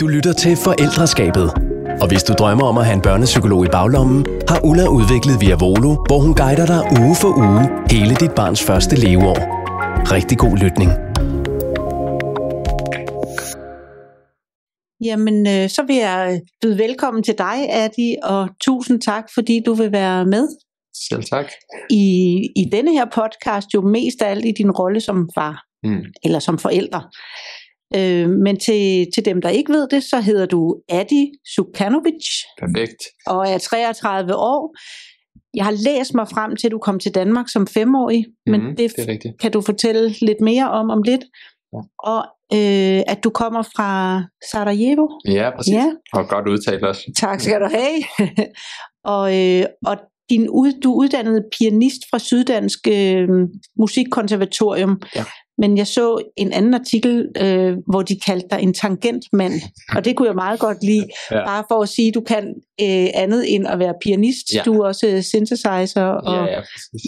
Du lytter til Forældreskabet. Og hvis du drømmer om at have en børnepsykolog i baglommen, har Ulla udviklet Via Volo, hvor hun guider dig uge for uge hele dit barns første leveår. Rigtig god lytning. Jamen, øh, så vil jeg byde velkommen til dig, Adi, og tusind tak, fordi du vil være med Selv tak. i, i denne her podcast, jo mest af alt i din rolle som far, Mm. eller som forælder. Øh, men til, til dem, der ikke ved det, så hedder du Adi Sukanovic, Perfekt. og er 33 år. Jeg har læst mig frem til, at du kom til Danmark som femårig, men Mhm, det, det er rigtigt. kan du fortælle lidt mere om om lidt. Ja. Og øh, at du kommer fra Sarajevo. Ja, præcis. Ja. Og godt udtalt også. Tak skal du have. og, øh, og din ud, du er uddannet pianist fra Syddansk øh, Musikkonservatorium. Ja. Men jeg så en anden artikel, øh, hvor de kaldte dig en tangentmand. Og det kunne jeg meget godt lide. Ja. Bare for at sige, du kan øh, andet end at være pianist. Ja. Du er også øh, synthesizer. Og, Ja, ja,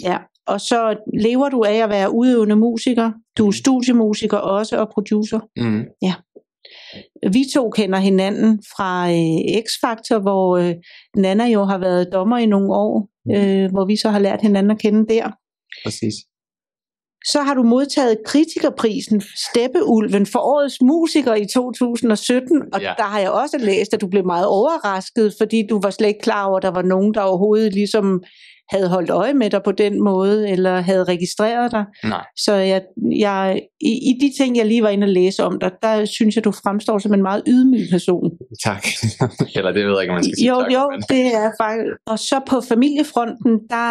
ja. og så lever du af at være udøvende musiker. Du er studiemusiker også og producer. Mm. Vi to kender hinanden fra øh, X-Factor, hvor øh, Nana jo har været dommer i nogle år, øh, hvor vi så har lært hinanden at kende der. Præcis. Så har du modtaget kritikerprisen Steppeulven for årets musiker i 2017, og Ja. der har jeg også læst, at du blev meget overrasket, fordi du var slet ikke klar over, at der var nogen, der overhovedet ligesom havde holdt øje med dig på den måde, eller havde registreret dig. Nej. Så jeg, jeg, i, i de ting, jeg lige var inde og læse om dig, der synes jeg, du fremstår som en meget ydmyg person. Tak. Eller det ved jeg ikke, om man skal sige Jo, tak. jo, men- det er faktisk. Og så på familiefronten, der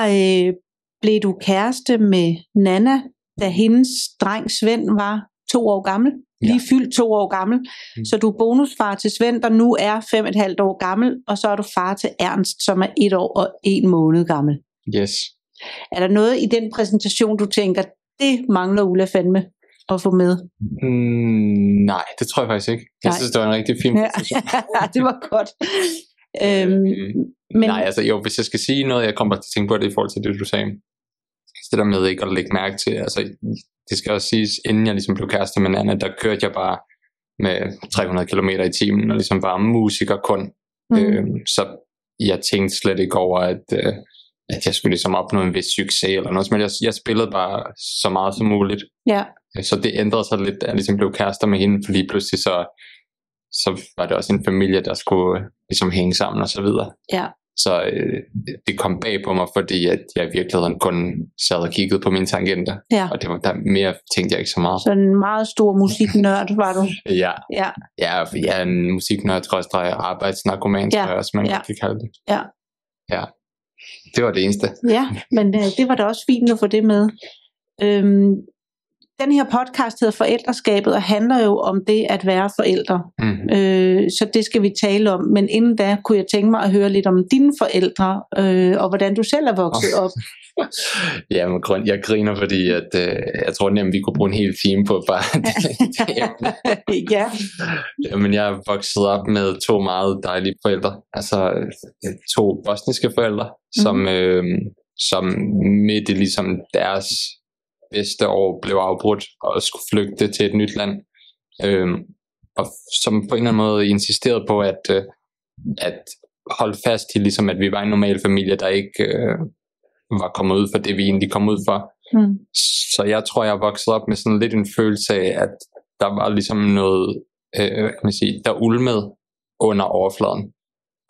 øh, blev du kæreste med Nana, da hendes dreng Svend var to år gammel. Ja. Lige fyldt to år gammel. Mm. Så du er bonusfar til Svend, der nu er fem og et halvt år gammel, og så er du far til Ernst, som er et år og en måned gammel. Yes. Er der noget i den præsentation, du tænker, det mangler Ulla fandme at få med? Mm, nej, det tror jeg faktisk ikke. Jeg Nej. synes, det var en rigtig fin Ja, det var godt. Øhm, men... men Nej, altså jo, hvis jeg skal sige noget, jeg kommer til at tænke på det i forhold til det, du sagde. Det der med ikke at lægge mærke til, altså det skal også siges, inden jeg ligesom blev kæreste med Nana, der kørte jeg bare med 300 km i timen, og ligesom bare musiker kun. mm, Øhm, så jeg tænkte slet ikke over, at, øh, at jeg skulle ligesom opnå en vis succes eller noget, men jeg, jeg spillede bare så meget som muligt. ja, Så det ændrede sig lidt, da jeg ligesom blev kærester med hende, for lige pludselig så, så var det også en familie, der skulle øh, ligesom hænge sammen og så videre. ja. Så øh, det kom bag på mig, fordi at jeg i virkeligheden kun sad og kiggede på mine tangenter. ja. Og det var, der mere tænkte jeg ikke så meget. Så en meget stor musiknørd var du. Ja, Ja, ja jeg er en musiknørd, skråstreg arbejdsnarkoman, Ja, tror jeg også, man ja. kan kalde det. Ja. Ja, det var det eneste. ja men øh, det var da også fint at få det med. Øhm, den her podcast hedder Forældreskabet og handler jo om det at være forældre. Mm. Øh, så det skal vi tale om. Men inden da kunne jeg tænke mig at høre lidt om dine forældre øh, og hvordan du selv er vokset op. Ja, men grund, jeg griner, fordi at, øh, jeg tror nemt, vi kunne bruge en hel time på bare det, det ja, Men jeg er vokset op med to meget dejlige forældre. Altså øh, to bosniske forældre, mm. som, øh, som midt i ligesom deres bedste år blev afbrudt og skulle flygte til et nyt land. Øh, og som på en eller anden måde insisterede på, at, øh, at holde fast i, ligesom, at vi var en normal familie, der ikke øh, var kommet ud for det, vi egentlig kom ud for. mm, Så jeg tror, jeg vokset op med sådan lidt en følelse af, at der var ligesom noget, øh, kan man sige, der ulmede under overfladen.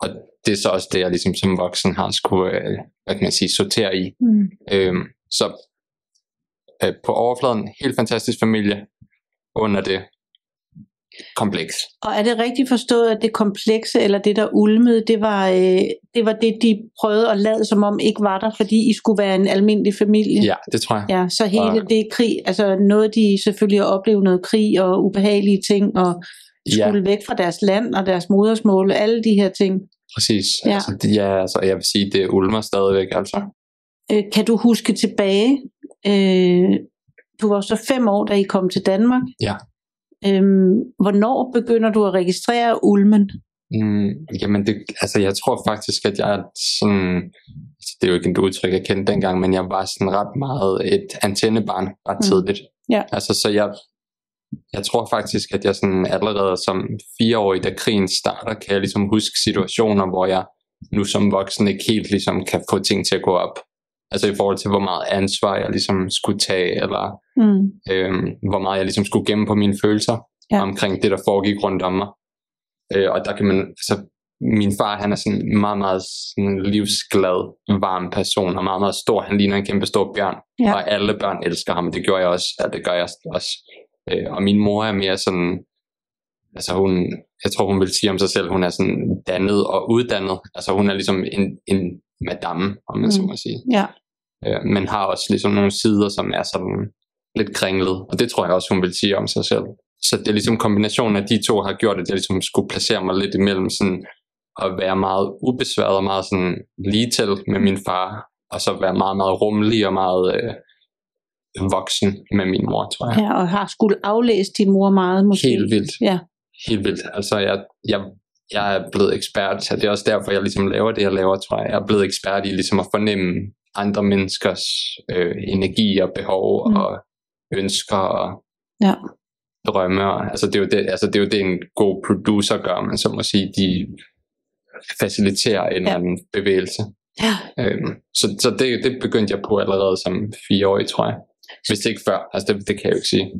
Og det er så også det, jeg ligesom som voksen har skulle, øh, hvad kan man sige, sortere i. mm. Øhm, så øh, på overfladen, helt fantastisk familie. Under det, kompleks. Og er det rigtigt forstået, at det komplekse, eller det der ulmede, det var, øh, det var det, de prøvede at lade som om ikke var der, fordi I skulle være en almindelig familie? Ja, det tror jeg. Ja, så hele Og- det krig, altså noget de selvfølgelig har oplevet noget krig og ubehagelige ting, og Ja, skulle væk fra deres land og deres modersmål, alle de her ting. præcis. Ja. Ja. Altså, ja, altså, jeg vil sige, det ulmer stadigvæk. Altså. Øh, kan du huske tilbage? Øh, du var så fem år, da I kom til Danmark. Ja. Øhm, hvornår begynder du at registrere ulmen? Mm, jamen, det, altså, jeg tror faktisk, at jeg er sådan... altså, Det er jo ikke et udtryk, jeg kendte dengang, men jeg var sådan ret meget et antennebarn ret Mm. tidligt. Ja. Altså, så jeg jeg tror faktisk, at jeg sådan allerede som fireårig, da krigen starter, kan jeg ligesom huske situationer, hvor jeg nu som voksen ikke helt ligesom kan få ting til at gå op. Altså i forhold til, hvor meget ansvar jeg ligesom skulle tage, eller Mm. øhm, hvor meget jeg ligesom skulle gemme på mine følelser Ja. omkring det, der foregik rundt om mig. Øh, og der kan man, altså min far, han er sådan en meget, meget sådan livsglad, varm person, og meget, meget stor. Han ligner en kæmpe stor bjørn, Ja. og alle børn elsker ham, det gjorde jeg også, og det gør jeg også. Øh, og min mor er mere sådan, altså hun, jeg tror hun vil sige om sig selv, hun er sådan dannet og uddannet, altså hun er ligesom en, en madame, om man mm. så må sige. Ja. Øh, men har også ligesom nogle sider, som er sådan lidt kringlet, og det tror jeg også, hun vil sige om sig selv. Så det er ligesom kombinationen af de to har gjort, at jeg ligesom skulle placere mig lidt imellem sådan at være meget ubesværet og meget sådan lige til med min far, og så være meget, meget rummelig og meget øh, voksen med min mor, tror jeg. ja, og har skulle aflæse din mor meget måske. Helt vildt. Ja. Helt vildt. Altså, jeg, jeg, jeg er blevet ekspert, så det er også derfor, jeg ligesom laver det, jeg laver, tror jeg. Jeg er blevet ekspert i ligesom at fornemme andre menneskers øh, energi og behov Mm. og ønsker og Ja. drømme. Og, altså, det er, jo det, altså, det er jo det, en god producer gør, men så må sige, de faciliterer en Ja. anden bevægelse. Ja. Øhm, så så det, det begyndte jeg på allerede som fireårig, tror jeg. Hvis ikke før. Altså, det, det kan jeg jo ikke sige.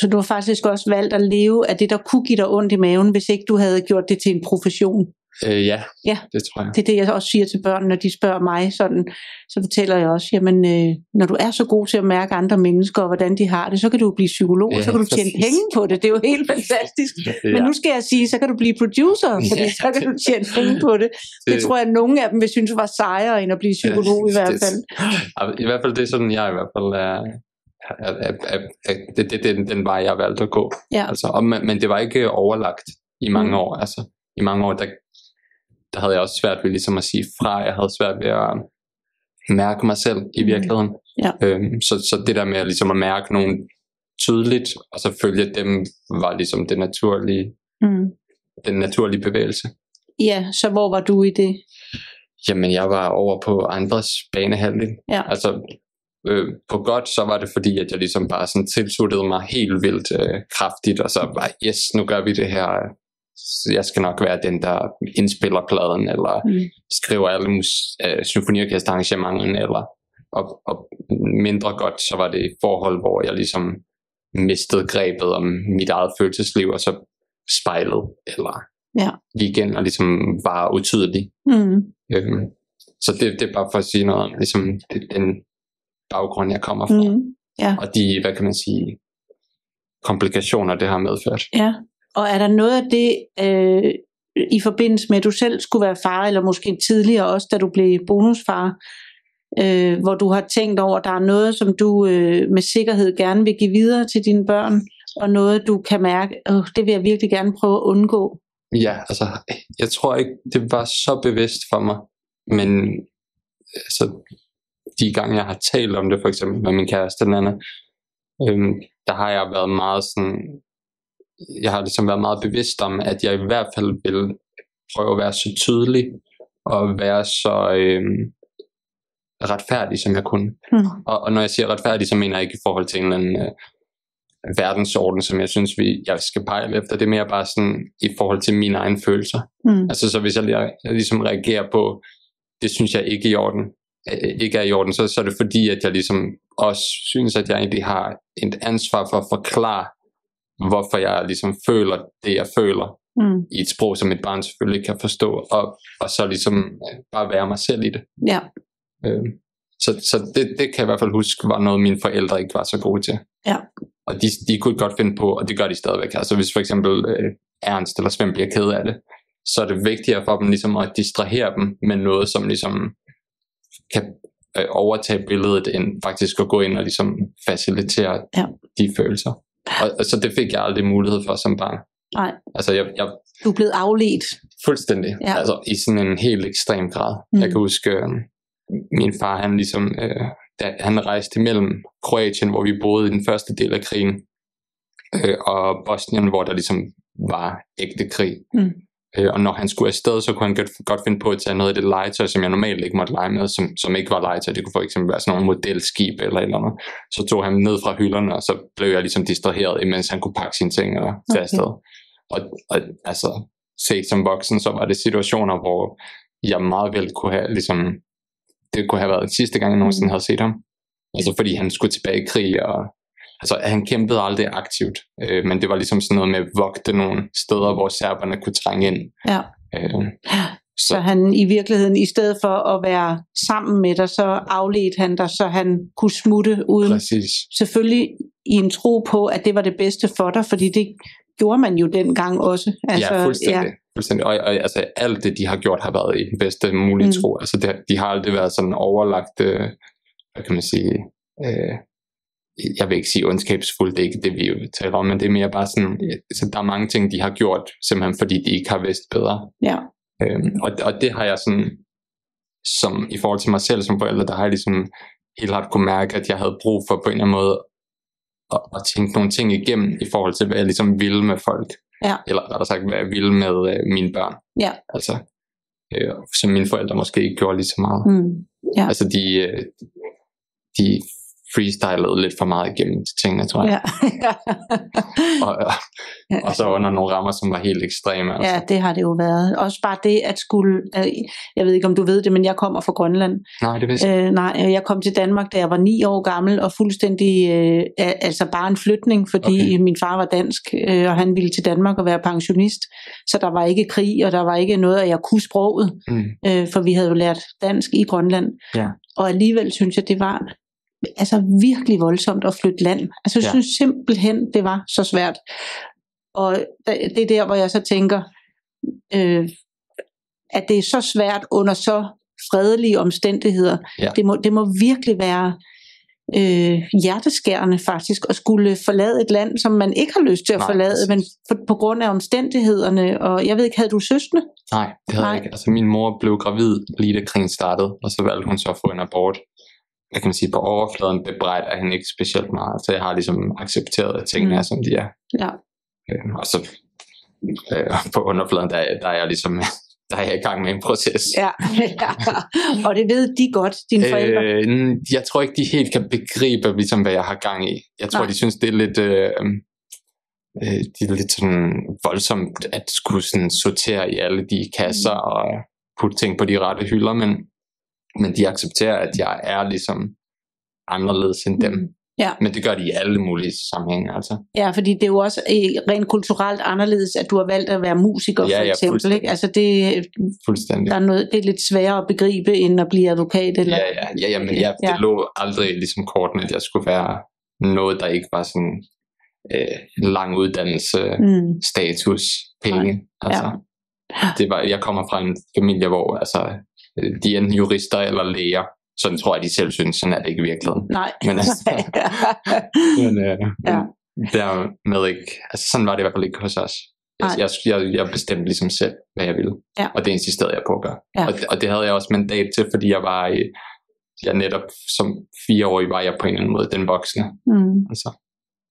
Så du har faktisk også valgt at leve af det, der kunne give dig ondt i maven, hvis ikke du havde gjort det til en profession. Øh, ja, Ja. det tror jeg. Det er det, jeg også siger til børn, når de spørger mig sådan, så fortæller jeg også, jamen, øh, når du er så god til at mærke andre mennesker, og hvordan de har det, så kan du blive psykolog, og Ja, så kan du tjene præcis. penge på det. Det er jo helt fantastisk. Men nu skal jeg sige, så kan du blive producer, fordi Ja, så kan det- du tjene penge på det. Det tror jeg, at nogle af dem vil synes var sejere, end at blive psykolog i hvert det- fald. Og I hvert fald det er sådan, jeg i hvert fald er, er, er, er, er det, det, det, er den vej, jeg valgte at gå. Ja. Altså, og, men, men det var ikke overlagt i mange Mm. år. Altså, I mange år, der, der havde jeg også svært ved ligesom at sige fra. Jeg havde svært ved at mærke mig selv i Mm. virkeligheden. Ja. Øhm, så, så det der med at, ligesom at mærke nogen tydeligt, og så følge dem, var ligesom det naturlige, Mm. den naturlige bevægelse. Ja, så hvor var du i det? Jamen, jeg var over på andres banehalvdel. Ja. Altså, øh, på godt, så var det fordi, at jeg ligesom bare sådan tilsluttede mig helt vildt øh, kraftigt, og så var, yes, nu gør vi det her. Jeg skal nok være den, der indspiller pladen, eller Mm. skriver alle mus- øh, symfoniorkesterarrangementerne, eller og, og mindre godt, så var det et forhold, hvor jeg ligesom mistede grebet om mit eget følelsesliv, og så spejlede, eller Ja. gik ind og ligesom var utydelig. Mm. Øhm, så det, det er bare for at sige noget om ligesom, det, den baggrund, jeg kommer fra. Mm. Og de, hvad kan man sige, komplikationer, det har medført. Ja, og er der noget af det øh, i forbindelse med, at du selv skulle være far, eller måske tidligere også, da du blev bonusfar, øh, hvor du har tænkt over, at der er noget, som du øh, med sikkerhed gerne vil give videre til dine børn, og noget, du kan mærke, øh, det vil jeg virkelig gerne prøve at undgå. Ja, altså, jeg tror ikke, det var så bevidst for mig, men altså, de gange, jeg har talt om det, for eksempel med min kæreste, Nana, øhm, der har jeg været meget sådan, jeg har ligesom været meget bevidst om, at jeg i hvert fald vil prøve at være så tydelig, og være så øhm, retfærdig, som jeg kunne. Hmm. Og, og når jeg siger retfærdig, så mener jeg ikke i forhold til en eller anden øh, verdensorden, som jeg synes, vi, jeg skal pejle efter. Det er mere bare sådan i forhold til mine egne følelser. Mm. Altså så hvis jeg, jeg ligesom reagerer på, det synes jeg ikke er i orden, øh, ikke er i orden, så, så er det fordi, at jeg ligesom også synes, at jeg egentlig har et ansvar for at forklare, hvorfor jeg ligesom føler det, jeg føler, Mm. i et sprog, som et barn selvfølgelig ikke kan forstå, og, og så ligesom øh, bare være mig selv i det. Ja, Øh, så så det, det kan jeg i hvert fald huske, var noget, mine forældre ikke var så gode til. Ja. Og de, de kunne godt finde på, og det gør de stadigvæk. Altså hvis for eksempel øh, Ernst eller Svend bliver ked af det, så er det vigtigere for dem ligesom at distrahere dem med noget, som ligesom kan øh, overtage billedet, end faktisk at gå ind og ligesom facilitere Ja. de følelser. Og, og så det fik jeg aldrig mulighed for som barn. nej, Altså jeg, jeg du er blevet afledt. Fuldstændig. Ja. Altså i sådan en helt ekstrem grad. Mm. Jeg kan huske, øh, min far, han ligesom, øh, da, han rejste imellem Kroatien, hvor vi boede i den første del af krigen, øh, og Bosnien, hvor der ligesom var ægte krig. Mm. Øh, og når han skulle afsted, så kunne han godt, godt finde på at tage noget af det legetøj, som jeg normalt ikke måtte lege med, som, som ikke var legetøj. Det kunne for eksempel være sådan nogle modelskib eller et eller andet. Så tog han ned fra hylderne, og så blev jeg ligesom distraheret, imens han kunne pakke sine ting og tage Okay. afsted. Og, og altså, set som voksen, så var det situationer, hvor jeg meget vel kunne have, ligesom, det kunne have været den sidste gang, jeg nogensinde Mm. havde set ham. Altså fordi han skulle tilbage i krig, og altså, han kæmpede aldrig aktivt, øh, men det var ligesom sådan noget med at vogte nogle steder, hvor serberne kunne trænge ind. Ja. Øh, Så så han i virkeligheden, i stedet for at være sammen med dig, så afledte han dig, så han kunne smutte uden præcis. selvfølgelig i en tro på, at det var det bedste for dig, fordi det gjorde man jo dengang også. Altså, ja, fuldstændig. Ja. fuldstændig. Og, og altså, alt det, de har gjort, har været i den bedste mulige Mm. tro. Altså, det, de har aldrig været sådan overlagt, øh, hvad kan man sige, øh, jeg vil ikke sige ondskabsfuldt, det er ikke det, vi taler om, men det er mere bare sådan, så der er mange ting, de har gjort, simpelthen fordi de ikke har vidst bedre. Ja. Øhm, og, og det har jeg sådan, som i forhold til mig selv som forælder, der har jeg ligesom helt klart kunne mærke, at jeg havde brug for på en eller anden måde at, at tænke nogle ting igennem i forhold til, hvad jeg ligesom ville med folk. Ja. Eller rettere sagt, hvad jeg ville med øh, mine børn. Ja. Altså, øh, som mine forældre måske ikke gjorde lige så meget. Mm. Ja. Altså, de, øh, de freestylede lidt for meget igennem tingene, tror jeg. Ja. Og, og, så under nogle rammer, som var helt ekstreme. Altså. ja, det har det jo været. Også bare det at skulle, øh, jeg ved ikke om du ved det, men jeg kommer fra Grønland. Nej, det vidste jeg. Øh, nej, øh, jeg kom til Danmark, da jeg var ni år gammel, og fuldstændig, øh, al- altså bare en flytning, fordi okay. min far var dansk, øh, og han ville til Danmark og være pensionist. Så der var ikke krig, og der var ikke noget, at jeg kunne sproget, Mm. øh, for vi havde jo lært dansk i Grønland. Ja. Og alligevel synes jeg, det var altså virkelig voldsomt at flytte land. Altså jeg Ja. synes simpelthen, det var så svært. Og det er der, hvor jeg så tænker, øh, at det er så svært under så fredelige omstændigheder. Ja. Det, må, det må virkelig være øh, hjerteskærende faktisk at skulle forlade et land, som man ikke har lyst til at Nej, forlade, præcis. men for, på grund af omstændighederne. Og jeg ved ikke, havde du søskende? Nej, det havde Nej. jeg ikke. Altså, min mor blev gravid lige da krigen startede, og så valgte hun så at få en abort. Jeg kan sige, på overfladen bebrejder hende ikke specielt meget, så jeg har ligesom accepteret, at tingene Mm. er, som de er. Ja. Øh, og så øh, på underfladen, der, er- der er jeg ligesom der er jeg i gang med en proces. Ja, ja. og det ved de godt, dine forældre. Øh, jeg tror ikke, de helt kan begribe, ligesom, hvad jeg har gang i. Jeg tror, Nej. de synes, det er lidt... Øh, øh, det er lidt sådan voldsomt at skulle sådan sortere i alle de kasser Mm. og putte ting på de rette hylder, men, men de accepterer, at jeg er ligesom anderledes end dem. Mm. Ja. Men det gør de i alle mulige sammenhænge, altså. Ja, fordi det er jo også øh, rent kulturelt anderledes, at du har valgt at være musiker, Ja, for ja, eksempel. fuldstændig. Ikke? Altså det, Fuldstændig. der er noget, det er lidt sværere at begribe, end at blive advokat. Eller, Ja, ja, ja, ja, men ja, det Ja. lå aldrig ligesom kortene, at jeg skulle være noget, der ikke var sådan øh, lang uddannelse, Mm. status, penge. Altså, det var, jeg kommer fra en familie, hvor altså, øh, de er enten jurister eller læger. Sådan tror jeg, de selv synes, sådan er det ikke i virkeligheden. Nej. Men altså, men, øh, Ja. dermed ikke, altså sådan var det i hvert fald ikke hos os. Jeg, jeg, jeg, jeg bestemte ligesom selv, hvad jeg ville. Ja. Og det insisterede jeg på at gøre. Ja. Og, det- og det havde jeg også mandat til, fordi jeg var i, jeg netop som fireårig var jeg på en eller anden måde den voksne. Mm. Altså,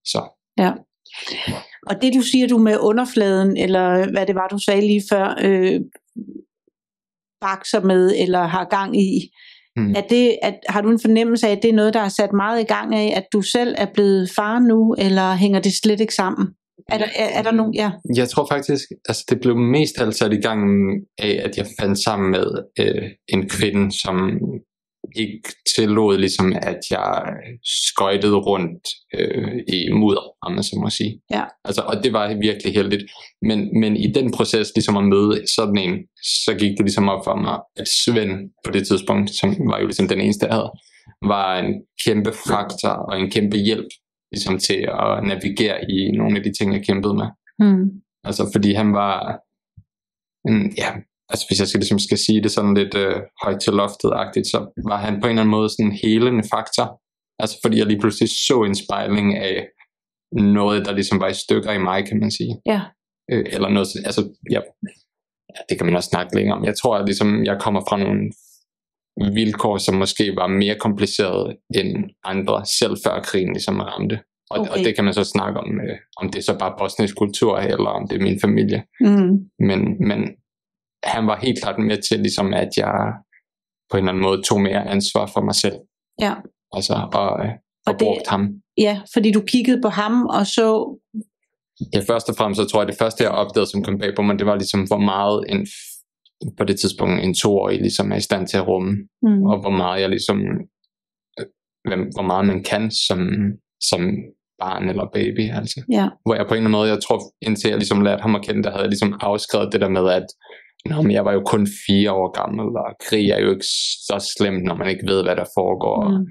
så. Og det du siger du med underfladen, eller hvad det var, du sagde lige før, øh, bakser med, eller har gang i, Mm. er det, at, har du en fornemmelse af, at det er noget, der er sat meget i gang af, at du selv er blevet far nu, eller hænger det slet ikke sammen? Er der, er, er der nogen, ja. Jeg tror faktisk, altså det blev mest alt sat i gang af, at jeg fandt sammen med øh, en kvinde, som ikke tillod ligesom, at jeg skøjtede rundt øh, i mudder, om man så må sige. Ja. Altså, og det var virkelig heldigt. Men, men i den proces, ligesom at møde sådan en, så gik det ligesom op for mig, at Svend på det tidspunkt, som var jo ligesom den eneste, jeg havde, var en kæmpe faktor og en kæmpe hjælp ligesom til at navigere i nogle af de ting, jeg kæmpede med. Mm. Altså, fordi han var, en, ja, altså hvis jeg skal, ligesom skal sige det sådan lidt øh, højt til loftet-agtigt, så var han på en eller anden måde sådan en helende faktor. Altså, fordi jeg lige pludselig så en spejling af noget, der ligesom var i stykker i mig, kan man sige. Ja. Øh, eller noget, altså, ja, det kan man også snakke længere om. Jeg tror, at ligesom, jeg kommer fra nogle vilkår, som måske var mere komplicerede end andre, selv før krigen ligesom ramte. Og, okay. og det kan man så snakke om, øh, om det er så bare bosnisk kultur, eller om det er min familie. Mm. Men, men han var helt klart med til, ligesom at jeg på en eller anden måde tog mere ansvar for mig selv. Ja. Altså, og, øh, og, Og det- brugt ham. ja, fordi du kiggede på ham og så, Ja, først og fremmest så tror jeg, det første, jeg opdagede, som kom bag på mig, det var ligesom, hvor meget en, på det tidspunkt en toårig ligesom er i stand til at rumme, mm. og hvor meget jeg ligesom, øh, hvem- hvor meget man kan som, som barn eller baby, altså. ja, Hvor jeg på en eller anden måde, jeg tror, indtil jeg ligesom lærte ham at kende, der havde jeg ligesom afskrevet det der med, at Nå, men jeg var jo kun fire år gammel, og krig er jo ikke så slemt, når man ikke ved, hvad der foregår, mm.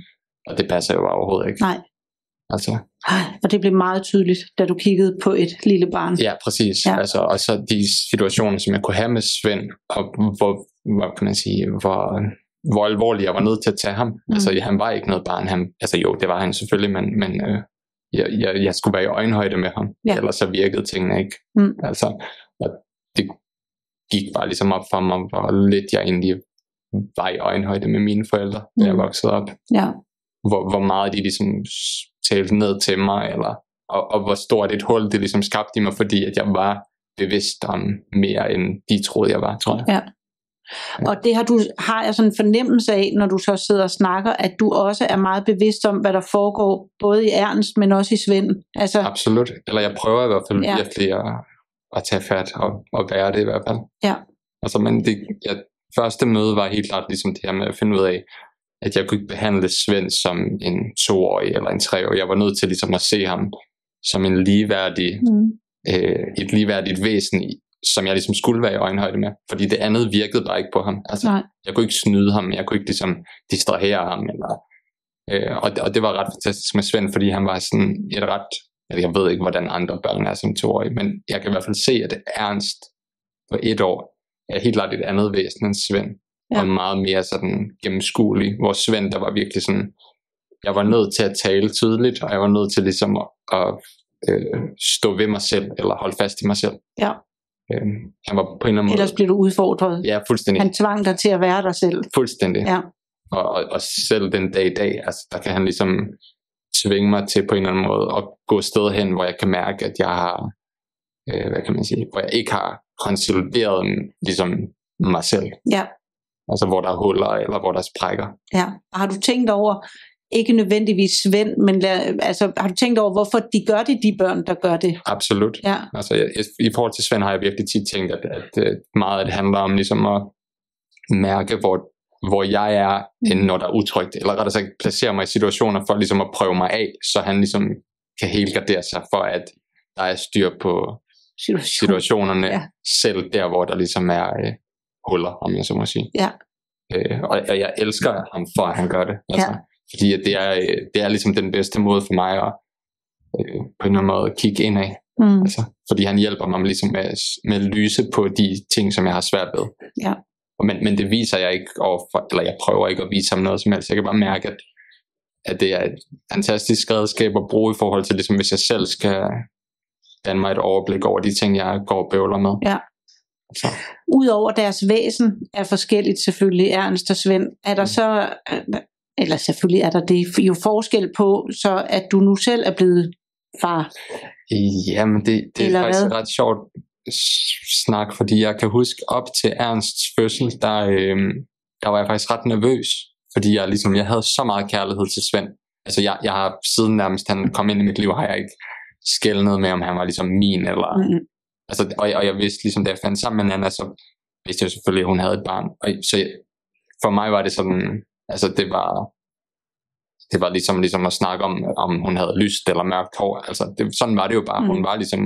og det passer jo overhovedet ikke. nej. Altså, og det blev meget tydeligt, da du kiggede på et lille barn. Ja, præcis. Ja. Altså, og så de situationer, som jeg kunne have med Svend, og hvor, hvor kan man sige, hvor, hvor alvorligt jeg var nødt til at tage ham. Mm. Altså, han var ikke noget barn. Han, altså jo, det var han selvfølgelig, men, men øh, jeg, jeg, jeg skulle være i øjenhøjde med ham. Ja. Ellers så virkede tingene ikke. Mm. Altså, og det gik bare ligesom op for mig, hvor lidt jeg egentlig var i øjenhøjde med mine forældre, da jeg Mm. voksede op Ja, hvor, hvor meget de ligesom talte ned til mig, eller, og, og hvor stort et hul det ligesom skabte i mig, fordi at jeg var bevidst om mere, end de troede, jeg var, tror jeg. Ja. og det har, du, har jeg sådan en fornemmelse af, når du så sidder og snakker, at du også er meget bevidst om, hvad der foregår, både i Ernst, men også i Svend. Altså, Absolut. Eller jeg prøver i hvert fald ja. virkelig at, at tage fat og, og være det i hvert fald. Ja. Altså, men det, ja, første møde var helt klart ligesom det her med at finde ud af, at jeg kunne ikke behandle Svend som en toårig eller en treårig. Jeg var nødt til ligesom at se ham som en ligeværdig mm, øh, et ligeværdigt væsen, som jeg ligesom skulle være i øjenhøjde med. Fordi det andet virkede bare ikke på ham. Altså, nej, jeg kunne ikke snyde ham, jeg kunne ikke ligesom distrahere ham. Eller, øh, og, det, og det var ret fantastisk med Svend, fordi han var sådan et ret, jeg ved ikke, hvordan andre børn er som toårige, men jeg kan i hvert fald se, at Ernst på et år er helt klart et andet væsen end Svend. Ja. Og meget mere sådan gennemskuelig. Hvor Svend, der var virkelig sådan, jeg var nødt til at tale tydeligt, og jeg var nødt til ligesom at, at øh, stå ved mig selv, eller holde fast i mig selv. Ja. Øh, han var på en eller anden måde... ellers bliver du udfordret. Ja, fuldstændig. Han tvang dig til at være dig selv. Fuldstændig. Ja. Og, og, og selv den dag i dag, altså, der kan han ligesom tvinge mig til på en eller anden måde at gå sted hen, hvor jeg kan mærke, at jeg har, øh, hvad kan man sige, hvor jeg ikke har konsolideret ligesom mig selv. Ja. Altså hvor der er huller, eller hvor der er sprækker. Ja. Og har du tænkt over, ikke nødvendigvis Svend, men lad, altså, har du tænkt over, hvorfor de gør det, de børn, der gør det? Absolut. Ja, Altså, jeg, i forhold til Svend har jeg virkelig tit tænkt, at, at, at meget af det handler om ligesom at mærke, hvor, hvor jeg er, end når der er utrygt, eller rettere sagt placere mig i situationer for ligesom at prøve mig af, så han ligesom kan helgardere sig for, at der er styr på situation. situationerne, Ja. selv der, hvor der ligesom er øh, huller, om jeg så må sige. Ja. Øh, og, og jeg elsker ham for, at han gør det. Altså, Ja. Fordi at det, er, øh, det er ligesom den bedste måde for mig at øh, på en eller anden måde kigge ind af. Mm. Altså, fordi han hjælper mig ligesom med, med at lyse på de ting, som jeg har svært ved. Ja. Og Men, men det viser jeg ikke overfor, eller jeg prøver ikke at vise ham noget som helst. Jeg kan bare mærke, at, at det er et fantastisk redskab at bruge i forhold til, ligesom, hvis jeg selv skal danne mig et overblik over de ting, jeg går og bøvler med. Ja. Så, Udover deres væsen er forskelligt selvfølgelig, Ernst og Svend, er der så, eller selvfølgelig er der det, jo forskel på, så at du nu selv er blevet far. jamen, det, det er Eller faktisk hvad? ret sjovt snak, fordi jeg kan huske op til Ernsts fødsel, der, øh, der var jeg faktisk ret nervøs, fordi jeg, ligesom, jeg havde så meget kærlighed til Svend. Altså jeg, jeg har siden nærmest han kom ind i mit liv, har jeg ikke skældnet med, om han var ligesom min, eller, Mm. altså, og, og jeg vidste ligesom, da jeg fandt sammen med Nana, så vidste jeg selvfølgelig, at hun havde et barn. Og, så jeg, for mig var det sådan, altså det var, det var ligesom, ligesom at snakke om, om hun havde lyst eller mørkt hår. Altså det, sådan var det jo bare. Mm. Hun var ligesom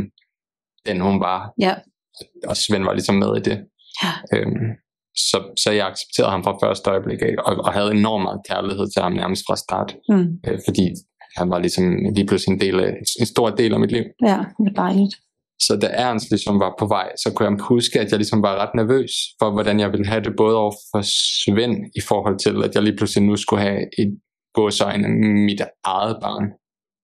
den, hun var. Ja. Og Svend var ligesom med i det. Ja. Øhm, så, så jeg accepterede ham fra første øjeblik af, og, og havde enormt meget kærlighed til ham nærmest fra start. Mm. Øh, fordi han var ligesom lige pludselig en, del af, en stor del af mit liv. Ja, det er dejligt. Så da Ernst ligesom var på vej, så kunne jeg huske, at jeg ligesom var ret nervøs for, hvordan jeg ville have det både over for Svend i forhold til, at jeg lige pludselig nu skulle have et gåsøjne mit eget barn.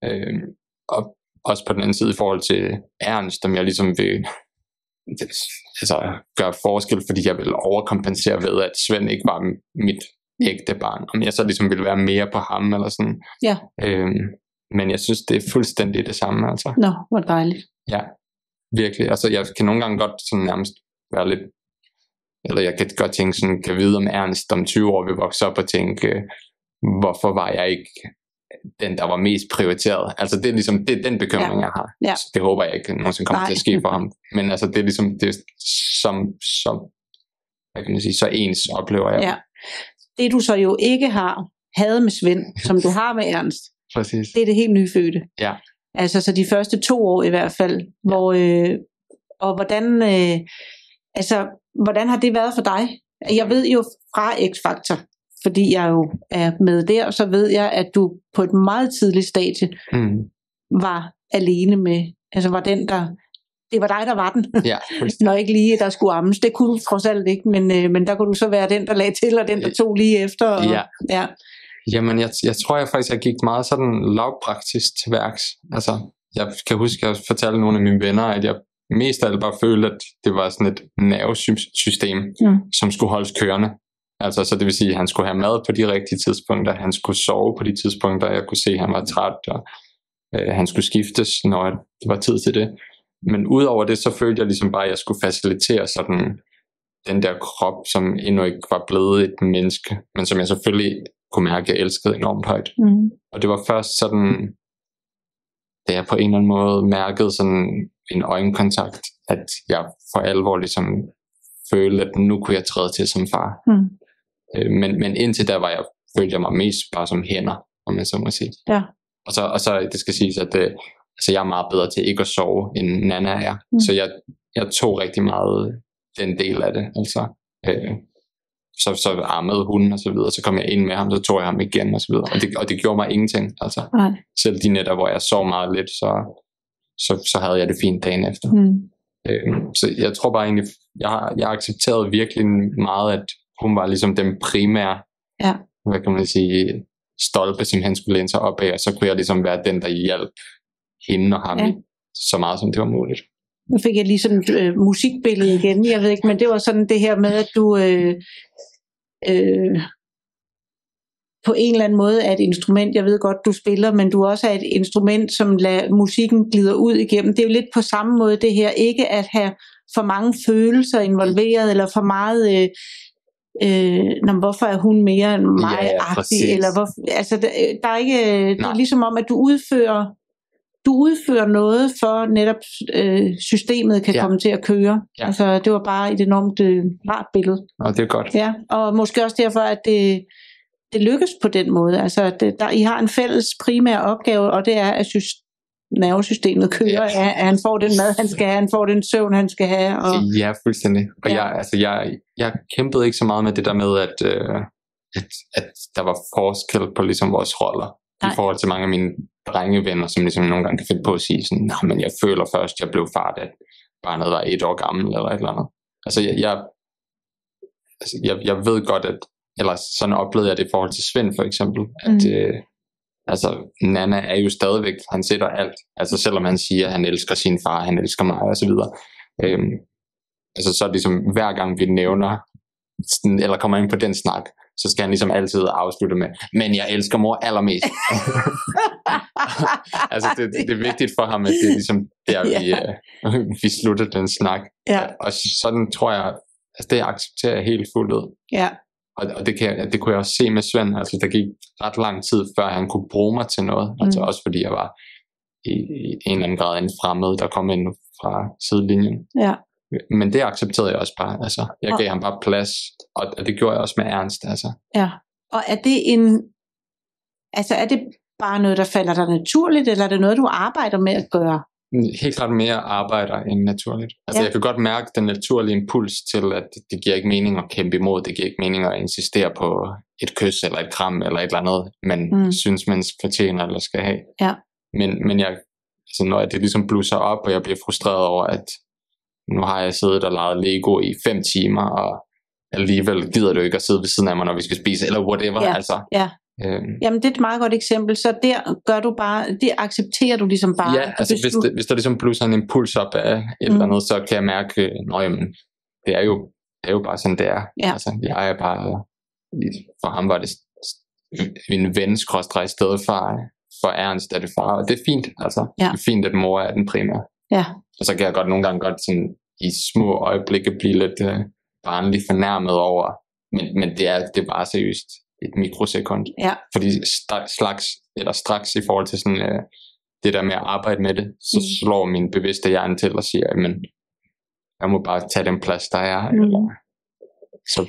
Øh, og også på den anden side i forhold til Ernst, om jeg ligesom vil altså, gøre forskel, fordi jeg vil overkompensere ved, at Svend ikke var mit ægte barn. Om jeg så ligesom ville være mere på ham eller sådan. Ja. Øh, men jeg synes, det er fuldstændig det samme. Altså. Nå, hvor dejligt. Ja, virkelig. Altså, jeg kan nogle gange godt sådan nærmest være lidt, eller jeg kan godt tænke sådan, kan vide om Ernst om 20 år vil vokse op og tænke, øh, hvorfor var jeg ikke den, der var mest prioriteret. Altså det er ligesom, det er den bekymring, ja. jeg har. Ja. Så det håber jeg ikke nogensinde kommer Nej. til at ske for ham. Men altså det er ligesom, det som, som, hvad kan man sige, så ens oplever jeg. Ja. Det du så jo ikke har, havde med Svend, som du har med Ernst, Præcis. det er det helt nyfødte. Ja. Altså så de første to år i hvert fald, hvor, øh, og hvordan, øh, altså, hvordan har det været for dig? Jeg ved jo fra X-Factor, fordi jeg jo er med der, så ved jeg, at du på et meget tidligt stadie Mm. var alene med, altså var den, der, det var dig, der var den. Ja. Når ikke lige, der skulle ammes. Det kunne du trods alt ikke, men, øh, men der kunne du så være den, der lagde til, og den, der tog lige efter. Og, Ja. ja. Jamen, jeg, jeg tror jeg faktisk, jeg gik meget sådan lavpraktisk til værks. Altså, jeg kan huske, at jeg fortalte nogle af mine venner, at jeg mest af alt bare følte, at det var sådan et nervesystem, Mm. som skulle holdes kørende. Altså, så det vil sige, at han skulle have mad på de rigtige tidspunkter, han skulle sove på de tidspunkter, jeg kunne se, at han var træt, og øh, han skulle skiftes, når det var tid til det. Men udover det, så følte jeg ligesom bare, at jeg skulle facilitere sådan den der krop, som endnu ikke var blevet et menneske, men som jeg selvfølgelig kunne mærke, at jeg elskede enormt højt. Mm. Og det var først sådan, da jeg på en eller anden måde mærkede sådan en øjenkontakt, at jeg for alvor ligesom følte, at nu kunne jeg træde til som far. Mm. Øh, Men, men indtil da var jeg, følte jeg mig mest bare som hænder, om man så må sige. Ja. Og så, og så det skal siges, at det, altså jeg er meget bedre til ikke at sove, end Nana er. Mm. Så jeg, jeg tog rigtig meget den del af det. Altså, øh, så, så armede hun og så videre, så kom jeg ind med ham, så tog jeg ham igen og så videre. Og det, og det gjorde mig ingenting. Altså, Nej. selv de nætter, hvor jeg sov meget lidt, så, så, så havde jeg det fint dagen efter. Mm. Øh, så jeg tror bare egentlig, jeg, har- jeg accepterede virkelig meget, at hun var ligesom den primære, Ja. hvad kan man sige, stolpe, som han skulle læne sig op af, og så kunne jeg ligesom være den, der hjalp hende og ham Ja. så meget, som det var muligt. Nu fik jeg lige sådan et øh, musikbillede igen, jeg ved ikke, men det var sådan det her med, at du øh, øh, på en eller anden måde er et instrument, jeg ved godt, du spiller, men du også er et instrument, som lader musikken glider ud igennem. Det er jo lidt på samme måde det her, ikke at have for mange følelser involveret, eller for meget... Øh, Øh, nå, men hvorfor er hun mere end mig Ja, ja, agtig, eller hvor, altså der, der er ikke det er Nej. ligesom om at du udfører du udfører noget for netop øh, systemet kan Ja. komme til at køre. Ja. Altså det var bare et enormt øh, rart billede. Og det er godt. Ja, og måske også derfor, at det, det lykkes på den måde. Altså, det, der, I har en fælles primær opgave, og det er, at nervesystemet kører, Ja. at han får den mad, han skal have, han får den søvn, han skal have. Og, Ja, fuldstændig. Og ja. jeg, altså, jeg, jeg kæmpede ikke så meget med det der med, at, øh, at, at der var forskel på ligesom vores roller. Nej. I forhold til mange af mine drengevenner, som ligesom nogle gange kan finde på at sige sådan, nej, men jeg føler først, jeg blev far, da barnet var et år gammel, eller et eller andet. Altså, jeg, jeg, altså, jeg, jeg ved godt, at, eller sådan oplevede jeg det i forhold til Svend, for eksempel, at, Mm. øh, altså, Nana er jo stadigvæk, han sætter alt. Altså, selvom han siger, at han elsker sin far, han elsker mig, og så videre. Øhm, altså, så det ligesom, hver gang vi nævner, sådan, eller kommer ind på den snak, så skal han ligesom altid afslutte med, men jeg elsker mor allermest. altså, det, det, er vigtigt for ham, at det er ligesom der, vi, øh, vi slutter den snak. ja, Og sådan tror jeg, altså det accepterer jeg helt fuldt ud. ja, Og, og det, kan, jeg- det kunne jeg også se med Svend. Altså, der gik ret lang tid, før han kunne bruge mig til noget. Altså Mm. også fordi jeg var i, i en eller anden grad en fremmed, der kom ind fra sidelinjen. ja. Men det accepterede jeg også bare. Altså, jeg Og- gav ham bare plads, og, og det gjorde jeg også med Ernst. Altså. Ja, og er det en, altså er det bare noget, der falder dig naturligt, eller er det noget, du arbejder med at gøre? Helt klart mere arbejder end naturligt. Altså, Ja. jeg kan godt mærke den naturlige impuls til, at det, det giver ikke mening at kæmpe imod. Det giver ikke mening at insistere på et kys eller et kram eller et eller andet, man Mm. mm. synes, man fortjener eller skal have. Ja. Men, men jeg, altså, når det ligesom blusser op, og jeg bliver frustreret over, at nu har jeg siddet og leget Lego i fem timer, og alligevel gider du ikke at sidde ved siden af mig, når vi skal spise, eller whatever. Ja. Altså, Ja. Øhm, Jamen, det er et meget godt eksempel, så der gør du bare, det accepterer du ligesom bare. Ja, altså hvis, du, det, hvis der ligesom blusser en impuls op af et Mm. eller andet, så kan jeg mærke, at det er jo det er jo bare sådan, det er. Ja. Altså, jeg er bare, for ham var det en ven, skråstrej, stedet far, for ernst er det far, og det er fint, altså. Ja. Det er fint, at mor er den primære. Ja. Og så kan jeg godt nogle gange godt sådan, i små øjeblikke blive lidt øh, barnligt fornærmet over, men, men det, er, det er bare seriøst et mikrosekund. Ja. Fordi st- slags, eller straks i forhold til sådan, øh, det der med at arbejde med det, så Mm. slår min bevidste hjerne til og siger, men jeg må bare tage den plads, der er. Mm. Eller, så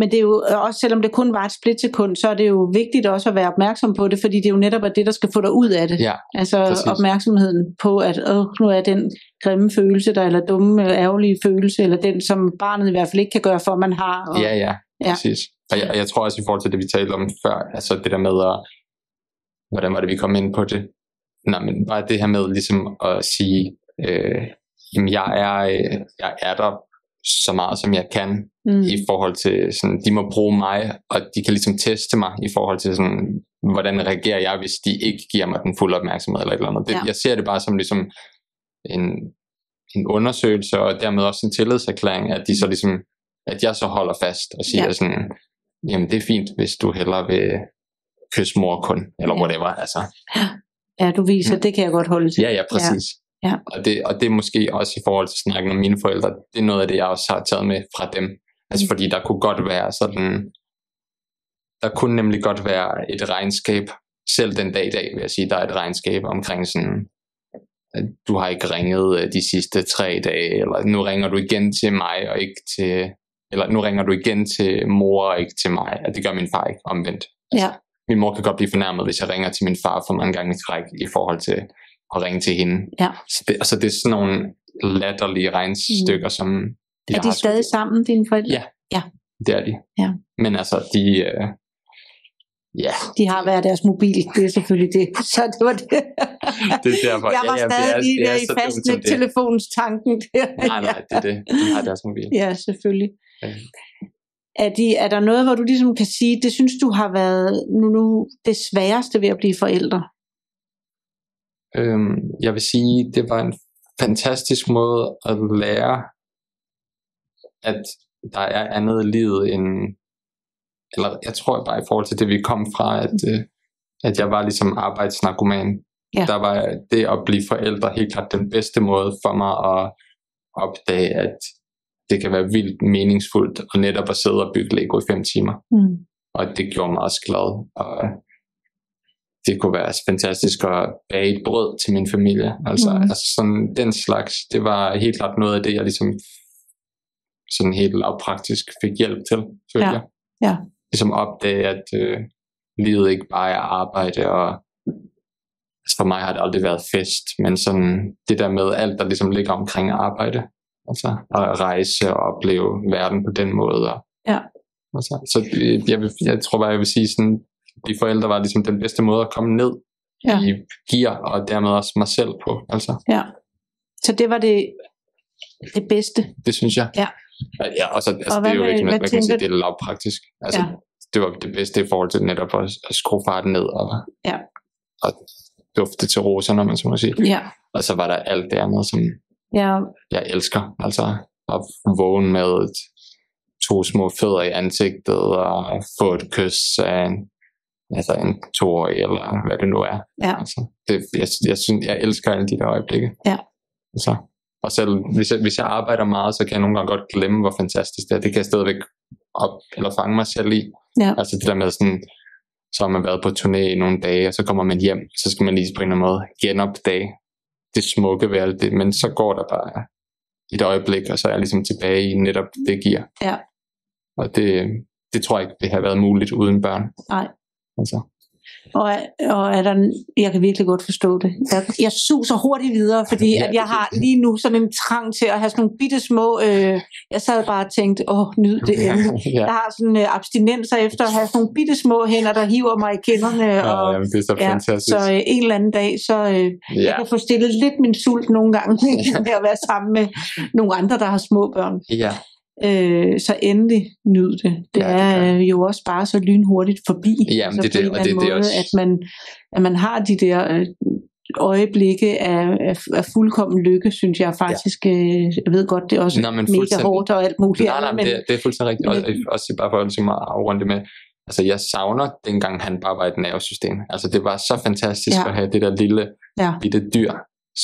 Men det er jo også, selvom det kun var et splitsekund, så er det jo vigtigt også at være opmærksom på det, fordi det er jo netop det, der skal få dig ud af det. ja, Altså præcis. opmærksomheden på, at Åh, nu er den grimme følelse der, eller dumme, ærgerlige følelse, eller den, som barnet i hvert fald ikke kan gøre for, man har. Og, ja, ja, Ja. præcis. Og jeg, jeg tror også i forhold til det, vi talte om før, altså det der med at, hvordan var det, vi kom ind på det? Nej, men bare det her med ligesom at sige, øh, jamen jeg er, jeg er der så meget, som jeg kan, mm, i forhold til sådan, de må bruge mig, og de kan ligesom teste mig i forhold til sådan, hvordan reagerer jeg, hvis de ikke giver mig den fulde opmærksomhed eller et eller andet. Det, Ja. Jeg ser det bare som ligesom en, en undersøgelse, og dermed også en tillidserklæring, at de så ligesom, at jeg så holder fast og siger Ja. ja. sådan, jamen det er fint, hvis du hellere vil kysse mor kun, eller Ja. whatever, altså. ja, du viser, det kan jeg godt holde til. Ja, ja, præcis. Ja. Og, det, og det er måske også i forhold til snakken om mine forældre, det er noget af det, jeg også har taget med fra dem. Altså Mm. fordi der kunne godt være sådan, der kunne nemlig godt være et regnskab, selv den dag i dag vil jeg sige, der er et regnskab omkring sådan, du har ikke ringet øh, de sidste tre dage, eller nu ringer du igen til mig, og ikke til, eller nu ringer du igen til mor, og ikke til mig, og det gør min far ikke omvendt. Ja. Min mor kan godt blive fornærmet, hvis jeg ringer til min far for mange gange i træk i forhold til at ringe til hende. Ja. Så det, altså det er sådan nogle latterlige regnstykker, mm. som Er jeg de stadig sammen, dine forældre? Ja. det er de. Ja. Men altså, de... Øh, ja, De har hver deres mobil, det er selvfølgelig det. Så det var det. det er derfor. Jeg var ja, ja, stadig det er, lige er der i så fastnet-telefons tanken der. Nej, nej, det er det. De har deres mobil. Ja, selvfølgelig. Ja. Er, de, er der noget, hvor du ligesom kan sige, det synes du har været nu, nu det sværeste ved at blive forældre? Øhm, jeg vil sige, det var en fantastisk måde at lære, at der er andet i livet end, eller jeg tror bare i forhold til det, vi kom fra, at, øh, at jeg var ligesom arbejdsnarkoman. Ja. Der var det at blive forældre helt klart den bedste måde for mig at opdage, at det kan være vildt meningsfuldt og netop at sidde og bygge Lego i fem timer. Mm. Og det gjorde mig også glad. Og det kunne være fantastisk at bage et brød til min familie. Altså, mm. altså sådan den slags, det var helt klart noget af det, jeg ligesom sådan helt lavpraktisk fik hjælp til, føler Ja. jeg. Ja. Ligesom opdage, at øh, livet ikke bare er arbejde, og altså for mig har det aldrig været fest, men sådan det der med alt, der ligesom ligger omkring arbejde, altså at rejse og opleve verden på den måde. Og, Ja. Altså, så jeg, vil, jeg tror bare, jeg vil sige sådan, de forældre var ligesom den bedste måde at komme ned Ja. i gear, og dermed også mig selv på. Altså, Ja. Så det var det, det bedste. det synes jeg. Ja. Og Ja, og så, altså, Og det er jo ikke, hvad man kan sige, det er lavpraktisk. Altså, Ja. det var det bedste i forhold til netop at, at skrue farten ned og, Ja. og dufte til roser, når man så må sige. Ja. Og så var der alt det andet, som Ja, jeg elsker. Altså at vågne med to små fødder i ansigtet og få et kys af en, altså en toårig, eller hvad det nu er. Ja. Altså, det, jeg, jeg, synes, jeg elsker alle de der øjeblikke. Ja. Altså, og selv hvis jeg, hvis jeg arbejder meget, så kan jeg nogle gange godt glemme, hvor fantastisk det er. Det kan jeg stadigvæk op, eller fange mig selv i. Ja. Altså det der med sådan, så har man været på turné i nogle dage, og så kommer man hjem, så skal man lige på en eller anden måde genopdage det smukke ved alt det, men så går der bare et øjeblik, og så er jeg ligesom tilbage i netop det gear. Ja. Og det, det tror jeg ikke, det har været muligt uden børn. Nej. Altså. Og, og er der, jeg kan virkelig godt forstå det. Jeg, jeg suser hurtigt videre, fordi Ja, at jeg har lige nu sådan en trang til at have sådan nogle bitte små... Øh, jeg sad bare og tænkte, åh, nyd det endelig. ja. Jeg har sådan øh, abstinenser efter at have sådan nogle bitte små hænder, der hiver mig i kinderne. Og, Ja, jamen, det er så ja, fantastisk. så øh, en eller anden dag, så øh, ja. jeg kan få stillet lidt min sult nogle gange med at være sammen med nogle andre, der har små børn. ja. Øh, så endelig nyd det. Det Ja, det er øh, jo også bare så lynhurtigt forbi. Jamen, altså det er det, og det- anden det er måde, også- at man, at man har de der øh, øjeblikke af, af, af fuldkommen lykke, synes jeg faktisk. Øh, jeg ved godt, det er også Nå, men mega hårdt og alt muligt Nej, nej, men det, det er fuldstændig rigtigt. Og, også bare for at ligesom at afrunde det med, altså jeg savner dengang han bare var et nervesystem. Altså det var så fantastisk Ja. at have det der lille Ja. bitte dyr,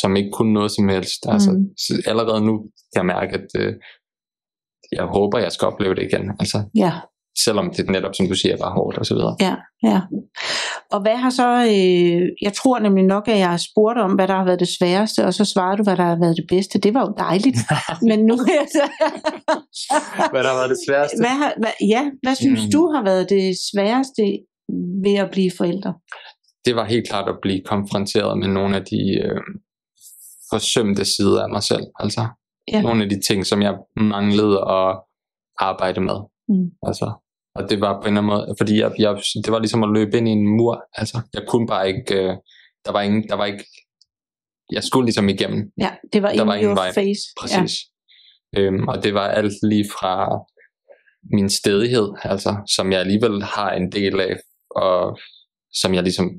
som ikke kunne noget som helst. Altså Mm. så allerede nu kan jeg mærke, at øh, jeg håber, jeg skal opleve det igen. Altså Ja, selvom det netop, som du siger, var hårdt og så videre. ja, ja. Og hvad har så, øh, jeg tror nemlig nok, at jeg har spurgt om, hvad der har været det sværeste, og så svarer du, hvad der har været det bedste. Det var jo dejligt. Men nu er jeg så... Hvad der har været det sværeste? hvad har, hvad, ja, hvad synes Mm. du har været det sværeste ved at blive forældre? det var helt klart at blive konfronteret med nogle af de øh, forsømte sider af mig selv. Altså Ja. nogle af de ting, som jeg manglede at arbejde med. Mm. Altså, og det var på en eller anden måde, fordi jeg, jeg, det var ligesom at løbe ind i en mur. Altså, jeg kunne bare ikke, øh, der var ingen, der var ikke, jeg skulle ligesom igennem, Ja, det var Der var ingen vej. face. præcis. Ja. Øhm, og det var alt lige fra min stedighed, altså, som jeg alligevel har en del af, og som jeg ligesom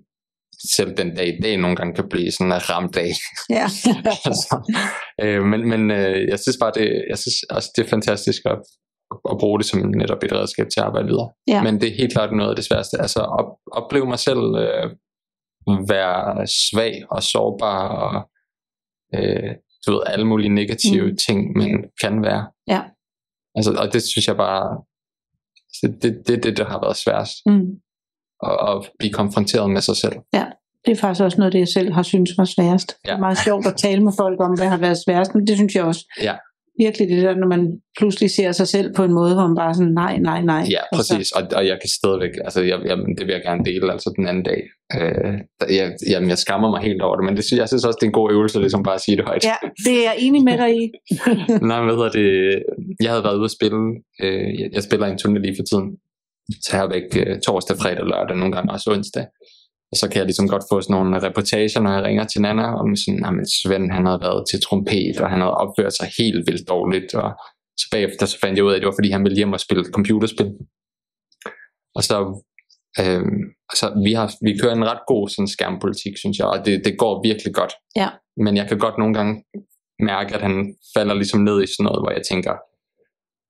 selv den dag i dag nogle gange kan blive sådan ramt af. Ja. altså, øh, men men øh, jeg synes bare, det, jeg synes også, det er fantastisk at, at bruge det som netop et redskab til at arbejde videre. Ja. Men det er helt klart noget af det sværeste. Altså op, opleve mig selv øh, være svag og sårbar og øh, du ved, alle mulige negative Mm. ting, man kan være. Ja. Altså, og det synes jeg bare, det, det, det, det, der har været sværest. Mm. At, at blive konfronteret med sig selv. Det er faktisk også noget, det jeg selv har syntes var sværest. Ja. Det er Ja. meget sjovt at tale med folk om, hvad har været sværest, men det synes jeg også. Ja. Virkelig det der, når man pludselig ser sig selv på en måde, hvor man bare sådan, nej, nej, nej. Ja, præcis. Og, og jeg kan stadigvæk, altså jeg, jeg, det vil jeg gerne dele, altså den anden dag. Øh, jeg, jamen, jeg skammer mig helt over det, men det, synes- jeg synes også, det er en god øvelse, ligesom bare at sige det højt. Ja, det er jeg enig med dig i. Nej, hvad hedder det? Jeg havde været ude at spille, øh, jeg, jeg spiller i en turné lige for tiden, så jeg væk øh, torsdag, fredag, lørdag, nogle gange også onsdag. Og så kan jeg ligesom godt få sådan nogle reportager, når jeg ringer til Nana, om sådan, at Svend, han havde været til trompet, og han havde opført sig helt vildt dårligt, og så bagefter så fandt jeg ud af, at det var fordi, han ville hjem og spille computerspil. Og så, øh, så vi, har, vi kører en ret god sådan, skærmpolitik, synes jeg, og det, det går virkelig godt. Ja. Men jeg kan godt nogle gange mærke, at han falder ligesom ned i sådan noget, hvor jeg tænker,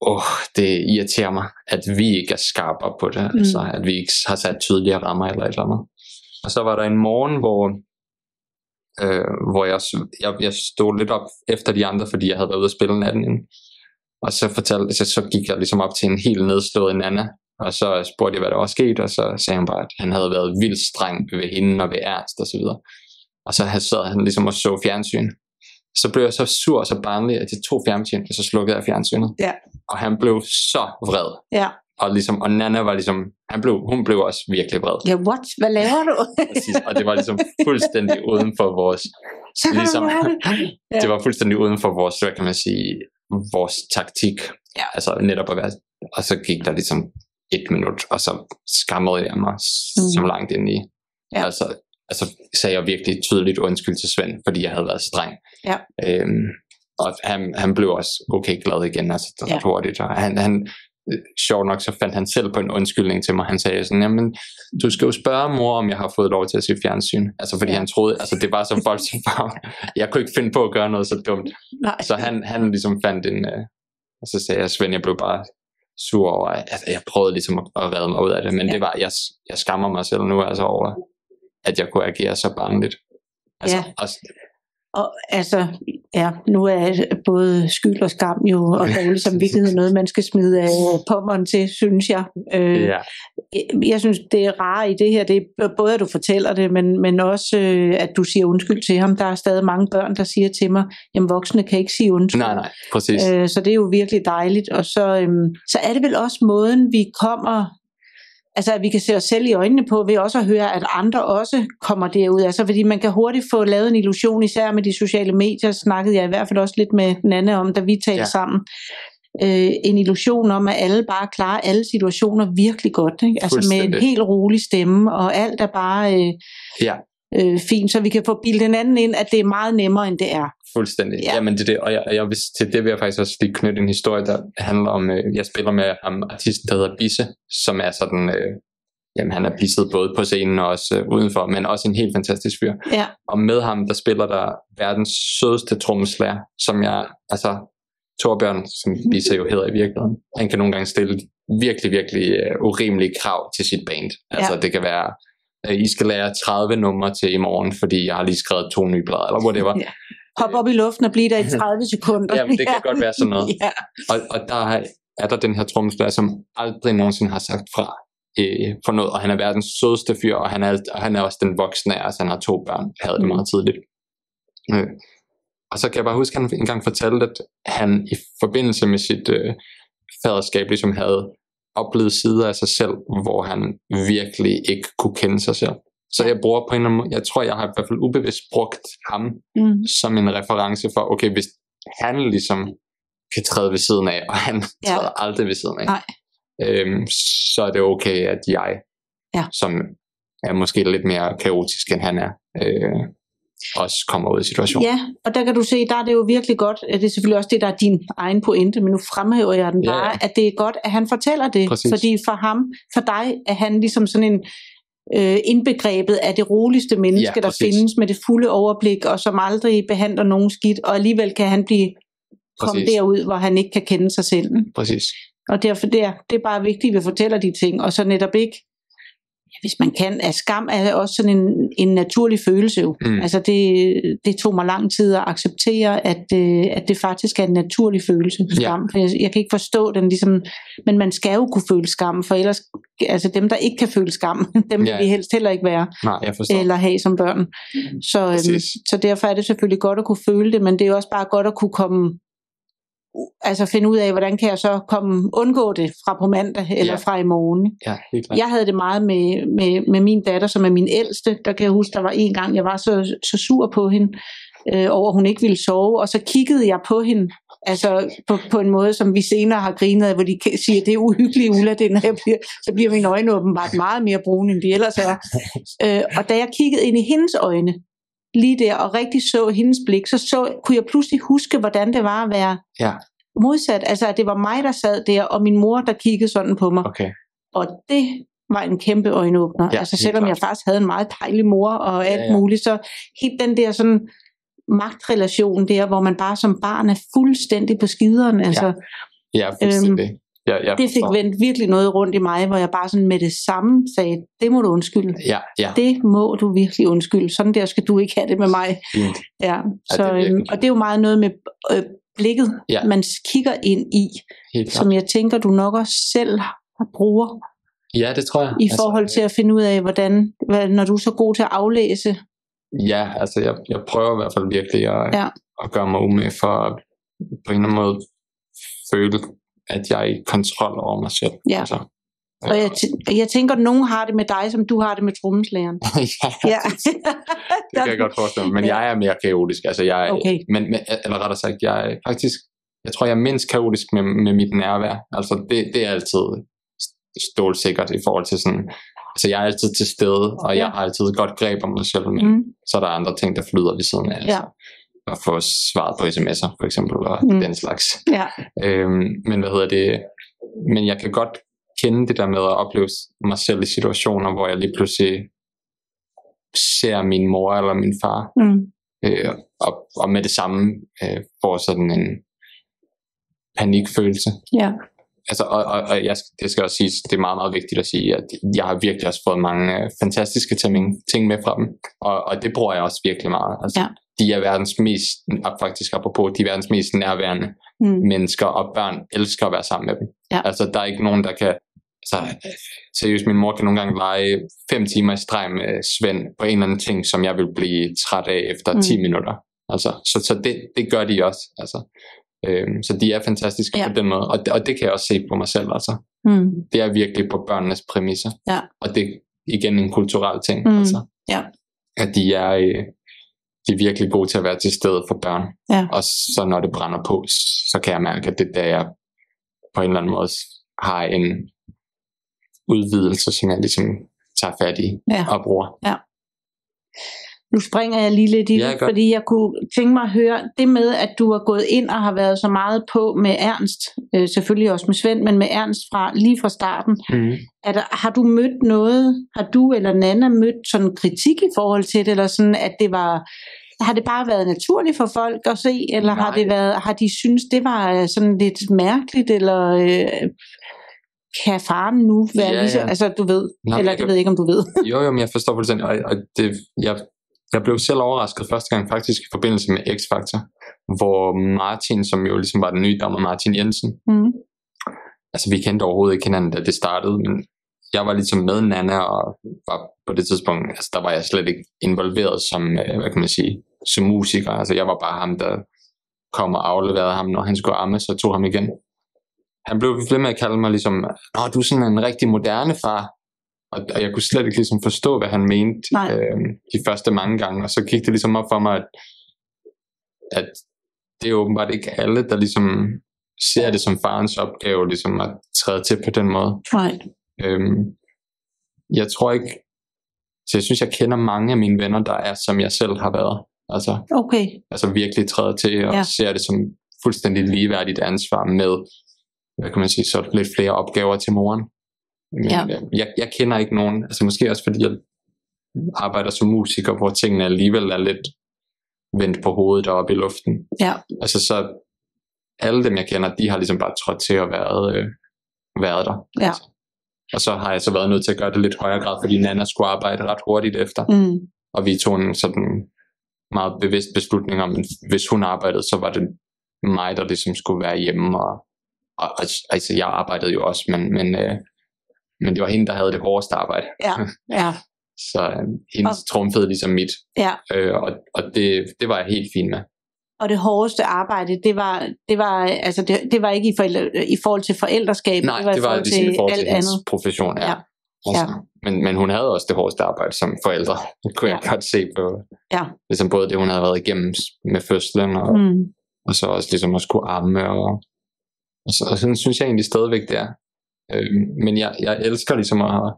åh, oh, det irriterer mig, at vi ikke er skarpere på det, mm. altså at vi ikke har sat tydeligere rammer eller et eller andet. Og så var der en morgen, hvor, øh, hvor jeg, jeg, jeg stod lidt op efter de andre, fordi jeg havde været ude at spille natten inden. Og så, fortalte, så, så gik jeg ligesom op til en helt nedslået Nana, og så spurgte jeg, hvad der var sket, og så sagde han bare, at han havde været vildt streng ved hende og ved Ernst og så videre. Og så sad han ligesom og så fjernsyn. Så blev jeg så sur og så barnlig, at jeg tog og så slukkede jeg fjernsynet. Ja. Og han blev så vred. Ja, Og, ligesom, og Nana var ligesom, han blev, hun blev også virkelig vred. ja what? Hvad laver du? Præcis. Og det var ligesom fuldstændig uden for vores, Så ligesom, det. Det var fuldstændig uden for vores, hvad kan man sige, vores taktik. Ja. Altså netop at være, og så gik der ligesom et minut, og så skammede jeg mig mm. som langt ind i. Ja. Altså, altså sagde jeg virkelig tydeligt undskyld til Svend, fordi jeg havde været streng. Ja. Øhm, og han, han blev også okay glad igen, altså ret Ja. hurtigt. Og han, han, sjovt nok, så fandt han selv på en undskyldning til mig. Han sagde sådan, jamen, du skal jo spørge mor, om jeg har fået lov til at se fjernsyn. Altså, fordi Ja. han troede, altså, det var så voldsomt for ham. Jeg kunne ikke finde på at gøre noget så dumt. Nej. Så han, han ligesom fandt en, øh, og så sagde jeg, Svend, jeg blev bare sur over, altså, jeg prøvede ligesom at, at redde mig ud af det, men ja. det var, jeg, jeg skammer mig selv nu, altså over, at jeg kunne agere så barnligt. Altså, Ja. også, Og altså, ja, nu er både skyld og skam jo, og dårlig samvittighed noget, man skal smide af pommeren til, synes jeg. Øh, ja, jeg- synes, det er rare i det her, det er både, at du fortæller det, men, men også, øh, at du siger undskyld til ham. Der er stadig mange børn, der siger til mig, jamen voksne kan ikke sige undskyld. nej, nej, præcis. Øh, så det er jo virkelig dejligt. Og så, øhm, så er det vel også måden, vi kommer, altså at vi kan se os selv i øjnene på, ved også at høre, at andre også kommer derud. Altså fordi man kan hurtigt få lavet en illusion, især med de sociale medier, snakkede jeg i hvert fald også lidt med Nanne om, da vi talte ja. Sammen. Øh, en illusion om, at alle bare klarer alle situationer virkelig godt. Ikke? Altså med en helt rolig stemme, og alt er bare øh, Ja, øh, fint, så vi kan få bildet hinanden ind, at det er meget nemmere, end det er. fuldstændig. Ja. Ja. Jamen, det er det, og jeg, jeg vil, til det vil jeg faktisk også lige knytte en historie, der handler om, øh, jeg spiller med ham, artisten, der hedder Bisse, som er sådan, øh, jamen han er pisset både på scenen og også øh, udenfor, men også en helt fantastisk fyr. Ja. Og med ham, der spiller der verdens sødeste trommeslager, som jeg, altså, Torbjørn, som Lisa jo hedder i virkeligheden, han kan nogle gange stille virkelig, virkelig uh, urimelige krav til sit band. Altså Ja. det kan være, I skal lære 30 numre til i morgen, fordi jeg har lige skrevet to nye blader, eller whatever. Ja. Hop op i luften og blive der i 30 sekunder. Jamen, det kan godt være sådan noget. Ja. Og, og der er- er der den her trommeslager, som aldrig nogensinde har sagt fra øh, for noget, og han er verdens sødeste fyr, og han er, og han er også den voksne, altså han har to børn, havde det Mm. meget tidligt. Øh, og så kan jeg bare huske, at han engang fortalte, at han i forbindelse med sit øh, faderskab ligesom havde oplevet sider af sig selv, hvor han virkelig ikke kunne kende sig selv. Så jeg bruger på en eller anden måde, jeg tror, jeg har i hvert fald ubevidst brugt ham Mm. som en reference for, okay, hvis han ligesom kan træde ved siden af, og han Ja. træder aldrig ved siden af, Nej. Øhm, så er det okay, at jeg, Ja. som er måske lidt mere kaotisk, end han er, øh, også kommer ud i situationen. Ja, og der kan du se, der er det jo virkelig godt, at det er selvfølgelig også det, der er din egen pointe, men nu fremhæver jeg den Ja, bare, ja. at det er godt, at han fortæller det, Præcis. fordi for ham, for dig, er han ligesom sådan en øh, indbegrebet af det roligste menneske, Ja, der findes med det fulde overblik, og som aldrig behandler nogen skidt, og alligevel kan han blive komme derud, hvor han ikke kan kende sig selv. Præcis. Og derfor det er, det er bare vigtigt, at vi fortæller de ting, og så netop ikke, ja, hvis man kan, at skam er også sådan en, en naturlig følelse jo. Mm. Altså det, det tog mig lang tid at acceptere, at, øh, at det faktisk er en naturlig følelse, skam. For jeg, jeg kan ikke forstå den ligesom, men man skal jo kunne føle skam, for ellers, altså dem der ikke kan føle skam, dem vil Ja. vi helst heller ikke være, Nej, jeg forstår. eller have som børn. Så, øhm, så derfor er det selvfølgelig godt at kunne føle det, men det er også bare godt at kunne komme altså finde ud af, hvordan kan jeg så komme undgå det fra på mandag eller Ja. fra i morgen. Ja, helt klart. Jeg havde det meget med, med, med min datter, som er min ældste. Der kan jeg huske, der var en gang, jeg var så, så sur på hende, øh, over at hun ikke ville sove, og så kiggede jeg på hende, altså på, på en måde, som vi senere har grinet af, hvor de siger, det er uhyggeligt, Ulla, det når jeg bliver, så bliver mine øjne åbenbart meget mere brune, end de ellers er. Øh, og da jeg kiggede ind i hendes øjne, lige der, og rigtig så hendes blik, så, så kunne jeg pludselig huske, hvordan det var at være Ja. modsat. Altså, at det var mig, der sad der, og min mor, der kiggede sådan på mig. Okay. Og det var en kæmpe øjenåbner. Ja, altså selvom jeg klart. faktisk havde en meget dejlig mor og alt Ja, ja, muligt, så helt den der sådan magtrelation der, hvor man bare som barn er fuldstændig på skideren. Altså, ja. Ja, fuldstændig. ja, jeg Det fik forstår. vendt virkelig noget rundt i mig, hvor jeg bare sådan med det samme sagde, det må du undskylde. Ja, ja, Det må du virkelig undskylde. Sådan der skal du ikke have det med mig. fint. Ja, det så, er øhm, virkelig og det er jo meget noget med øh, blikket, Ja. ja. man kigger ind i, som jeg tænker, du nok også selv bruger Ja, det tror jeg. i forhold til at finde ud af, hvordan, hvad, når du er så god til at aflæse. Ja, altså jeg, jeg prøver i hvert fald virkelig at, Ja. at gøre mig umage for at på en eller anden måde føle, at jeg er i kontrol over mig selv. Ja. Altså, Og jeg, tæ- jeg tænker, at nogen har det med dig, som du har det med trommeslægeren. ja, Ja. det kan jeg godt forestille mig. Men Ja. jeg er mere kaotisk. Altså jeg, Okay. men, men, eller rettere sagt, jeg er faktisk, jeg tror, jeg er mindst kaotisk med, med mit nærvær. Altså det, det er altid stålsikkert i forhold til sådan, altså jeg er altid til stede, og jeg Ja. har altid et godt greb om mig selv, men Mm. så er der andre ting, der flyder ved siden af. Altså. At få svaret på sms'er, for eksempel, og mm. den slags. Ja. Øhm, men hvad hedder det? Men jeg kan godt kende det der med at opleve mig selv i situationer, hvor jeg lige pludselig ser min mor eller min far, Mm. øh, og, og med det samme øh, får sådan en panikfølelse. Ja. Altså, og, og, og jeg, det skal også siges, det er meget, meget vigtigt at sige, at jeg har virkelig også fået mange øh, fantastiske ting, med fra dem, og, og det bruger jeg også virkelig meget. Altså, Ja. De er verdens mest, faktisk apropos, de er verdens mest nærværende Mm. mennesker, og børn elsker at være sammen med dem. Ja. Altså, der er ikke nogen, der kan... Altså, seriøst, min mor kan nogle gange lege fem timer i streg med Svend på en eller anden ting, som jeg vil blive træt af efter Mm. 10 minutter. Altså, så så det, det gør de også. Altså, øhm, så de er fantastiske Ja. på den måde, og det, og det kan jeg også se på mig selv. Altså. Mm. Det er virkelig på børnenes præmisser. Ja. Og det er igen en kulturel ting. Mm. Altså, Ja. At de er, øh, de er virkelig gode til at være til stede for børn. Ja. Og så når det brænder på, så kan jeg mærke, at det er der, jeg på en eller anden måde har en udvidelse, som jeg ligesom tager fat i Ja. og bruger. Nu springer jeg lige lidt i Ja, det, godt. fordi jeg kunne tænke mig at høre det med, at du har gået ind og har været så meget på med Ernst, øh, selvfølgelig også med Svend, men med Ernst fra lige fra starten. Mm. Der, har du mødt noget, har du eller Nana mødt sådan kritik i forhold til det, eller sådan, at det var, har det bare været naturligt for folk at se, eller har Nej. det været, har de synes det var øh, sådan lidt mærkeligt, eller øh, kan faren nu være Ja, ja, ligesom, ja. altså du ved, Nå, eller jeg det kan- ved jeg ikke, om du ved. Jo, jo, men jeg forstår fuldstændig, og, og det, jeg, jeg blev selv overrasket første gang faktisk i forbindelse med X-Factor, hvor Martin, som jo ligesom var den nye dommer, Martin Jensen, Mm. altså vi kendte overhovedet ikke hinanden, da det startede, men jeg var ligesom med Nana, og var på det tidspunkt, altså der var jeg slet ikke involveret som, øh, hvad kan man sige, som musiker, altså jeg var bare ham, der kom og afleverede ham, når han skulle amme, så tog ham igen. Han blev ved med at kalde mig ligesom, Nå, du er sådan en rigtig moderne far, og, og jeg kunne slet ikke ligesom forstå, hvad han mente øh, de første mange gange, og så gik det ligesom op for mig, at, at det er åbenbart ikke alle, der ligesom ser det som farens opgave, ligesom at træde til på den måde. Nej. Øhm, jeg tror ikke, så jeg synes, jeg kender mange af mine venner, der er, som jeg selv har været. Altså, Okay. altså virkelig træder til og ja. ser det som fuldstændig ligeværdigt ansvar med, hvad kan man sige, så lidt flere opgaver til moren. Ja. jeg, jeg, jeg kender ikke nogen, altså måske også fordi jeg arbejder som musiker, hvor tingene alligevel er lidt vendt på hovedet og op i luften. Ja. Altså så alle dem jeg kender, de har ligesom bare trådt til og været, øh, været der. Ja. Altså. Og så har jeg så været nødt til at gøre det lidt højere grad, fordi Nana skulle arbejde ret hurtigt efter. Mm. Og vi tog en sådan meget bevidst beslutning om, at hvis hun arbejdede, så var det mig, der ligesom skulle være hjemme. Og, og altså- altså, jeg arbejdede jo også, men, men, øh, men det var hende, der havde det hårdeste arbejde. Ja. Ja. Så øh, hendes Og- trumfede ligesom mit. Ja. Øh, og og det, det var jeg helt fin med. Og det hårdeste arbejde, det var, det var, altså det, det var ikke i, forældre, i forhold til forældreskab, Nej, det var, det var i forhold ligesom til i forhold til alt hendes andet. profession. Ja. Ja. Altså, men, men hun havde også det hårdeste arbejde som forældre. Det kunne jeg Ja. godt se på. Ja. Ligesom både det, hun havde været igennem med fødslen, og, Mm. og så også ligesom at skulle amme. Og, og, så, og sådan synes jeg egentlig stadigvæk, det er. Øh, men jeg, jeg elsker ligesom at,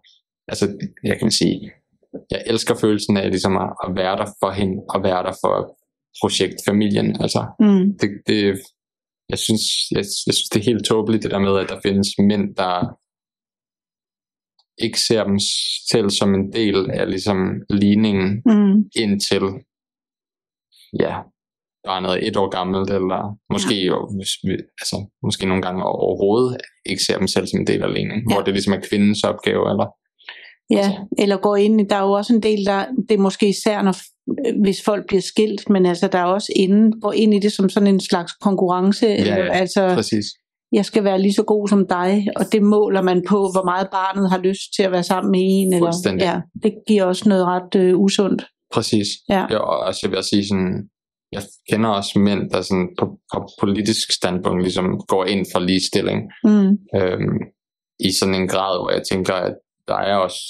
altså jeg kan sige, jeg elsker følelsen af ligesom at, at være der for hende, og være der for projektfamilien. Altså, Mm. det, det, jeg, synes, jeg, jeg synes, det er helt tåbeligt, det der med, at der findes mænd, der ikke ser dem selv som en del af ligesom ligningen Mm. indtil ja, barnet er et år gammelt, eller måske, hvis vi- altså, måske nogle gange overhovedet ikke ser dem selv som en del af ligningen, Ja. hvor det ligesom er kvindens opgave, eller Ja, eller går ind, i- der er jo også en del, der, det er måske især, når, hvis folk bliver skilt, men altså der er også inden, går ind i det som sådan en slags konkurrence, Ja, eller, ja, altså præcis. jeg skal være lige så god som dig, og det måler man på, hvor meget barnet har lyst til at være sammen med en, eller, ja, det giver også noget ret øh, usundt. Præcis. Ja. Jeg, og også, jeg vil sige sådan, jeg kender også mænd, der sådan på, på politisk standpunkt ligesom går ind for ligestilling. Mm. øhm, i sådan en grad, hvor jeg tænker, at der er også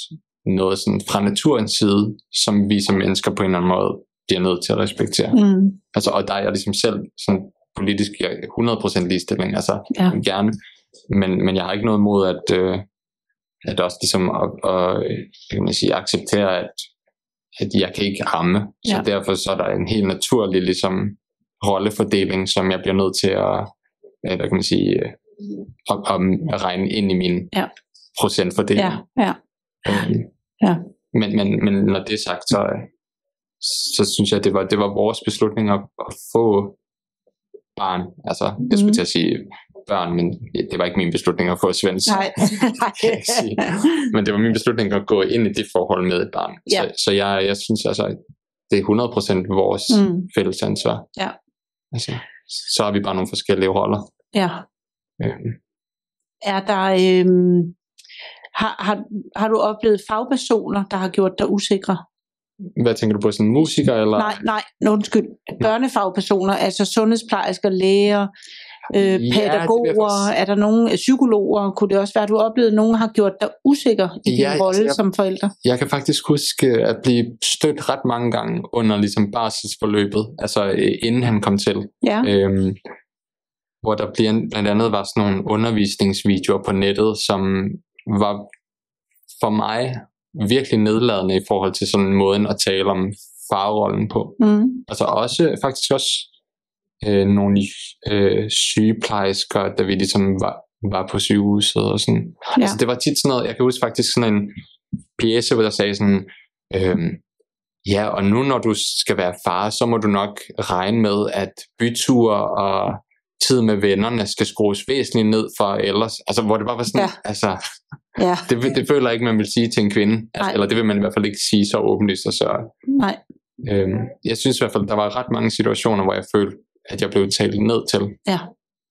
noget sådan fra naturens side, som vi som mennesker på en eller anden måde bliver nødt til at respektere. Mm. Altså, og der er jeg ligesom selv sådan politisk jeg er 100% ligestilling, altså Ja. gerne, men, men jeg har ikke noget imod at, øh, at også ligesom at, at, hvad kan man sige, acceptere, at, at jeg kan ikke ramme, så Ja. derfor så er der en helt naturlig ligesom rollefordeling, som jeg bliver nødt til at, øh, hvad kan man sige, øh, at, at regne ind i min Ja. procentfordeling. Ja, ja. Øhm, Ja. Men, men, men når det er sagt, så, så synes jeg, at det var, det var vores beslutning at, at få barn. Altså, jeg skulle Mhm. til at sige børn, men det var ikke min beslutning at få Svends. Nej. Men det var min beslutning at gå ind i det forhold med et barn. Ja. Så, så jeg, jeg synes altså, det er 100% vores Mm. fælles ansvar. Ja. Altså, så har vi bare nogle forskellige roller. ja. Øhm, Er der, øhm, har, har, har du oplevet fagpersoner, der har gjort dig usikre? Hvad tænker du på, sådan en musiker? Eller? Nej, nej, undskyld. Børnefagpersoner, altså sundhedsplejersker, læger, øh, pædagoger, faktisk- er der nogen øh, psykologer, kunne det også være, at du oplevede, at nogen har gjort dig usikker i din Ja, altså, rolle jeg- som forælder? Jeg kan faktisk huske at blive stødt ret mange gange under ligesom barselsforløbet, altså øh, inden han kom til. Ja, Øhm, hvor der bliver, blandt andet var sådan nogle undervisningsvideoer på nettet, som var for mig virkelig nedladende i forhold til sådan måden at tale om farrollen på. mm, Altså også, faktisk også øh, nogle øh, sygeplejersker, da vi ligesom var, var på sygehuset og sådan. Ja. Altså det var tit sådan noget, jeg kan huske faktisk sådan en pjæse, hvor der sagde sådan, øh, Ja, og nu når du skal være far, så må du nok regne med, at byture og tid med vennerne skal skrues væsentligt ned for ellers. Altså, hvor det bare var sådan, ja. altså, Ja. det, det føler jeg ikke, man vil sige til en kvinde. Altså, Nej. eller det vil man i hvert fald ikke sige så åbenlyst og så. Nej. Øhm, jeg synes i hvert fald, der var ret mange situationer, hvor jeg følte, at jeg blev talt ned til. Ja.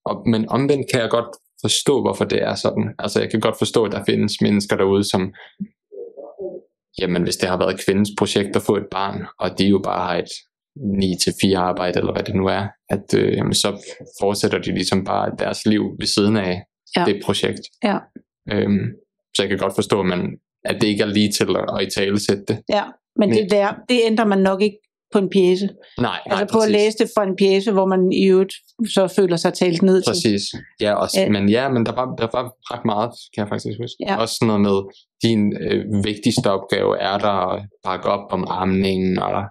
Og, men omvendt kan jeg godt forstå, hvorfor det er sådan. Altså, jeg kan godt forstå, at der findes mennesker derude, som jamen, hvis det har været kvindens projekt at få et barn, og de jo bare har et 9-4 arbejde, eller hvad det nu er, at øh, jamen, så fortsætter de ligesom bare deres liv ved siden af Ja. det projekt. Ja. Øhm, så jeg kan godt forstå, at, man, at det ikke er lige til at, at i tale sætte det. Ja, men det der, det ændrer man nok ikke på en pjæse. Nej, nej, Altså på at præcis. læse det fra en pjæse, hvor man i øvrigt så føler sig talt ned til. Præcis. Ja, også, Ja. men ja, men der var, der var ret meget, kan jeg faktisk huske. Ja. Også sådan noget med, din øh, vigtigste opgave er der at bakke op om amningen, og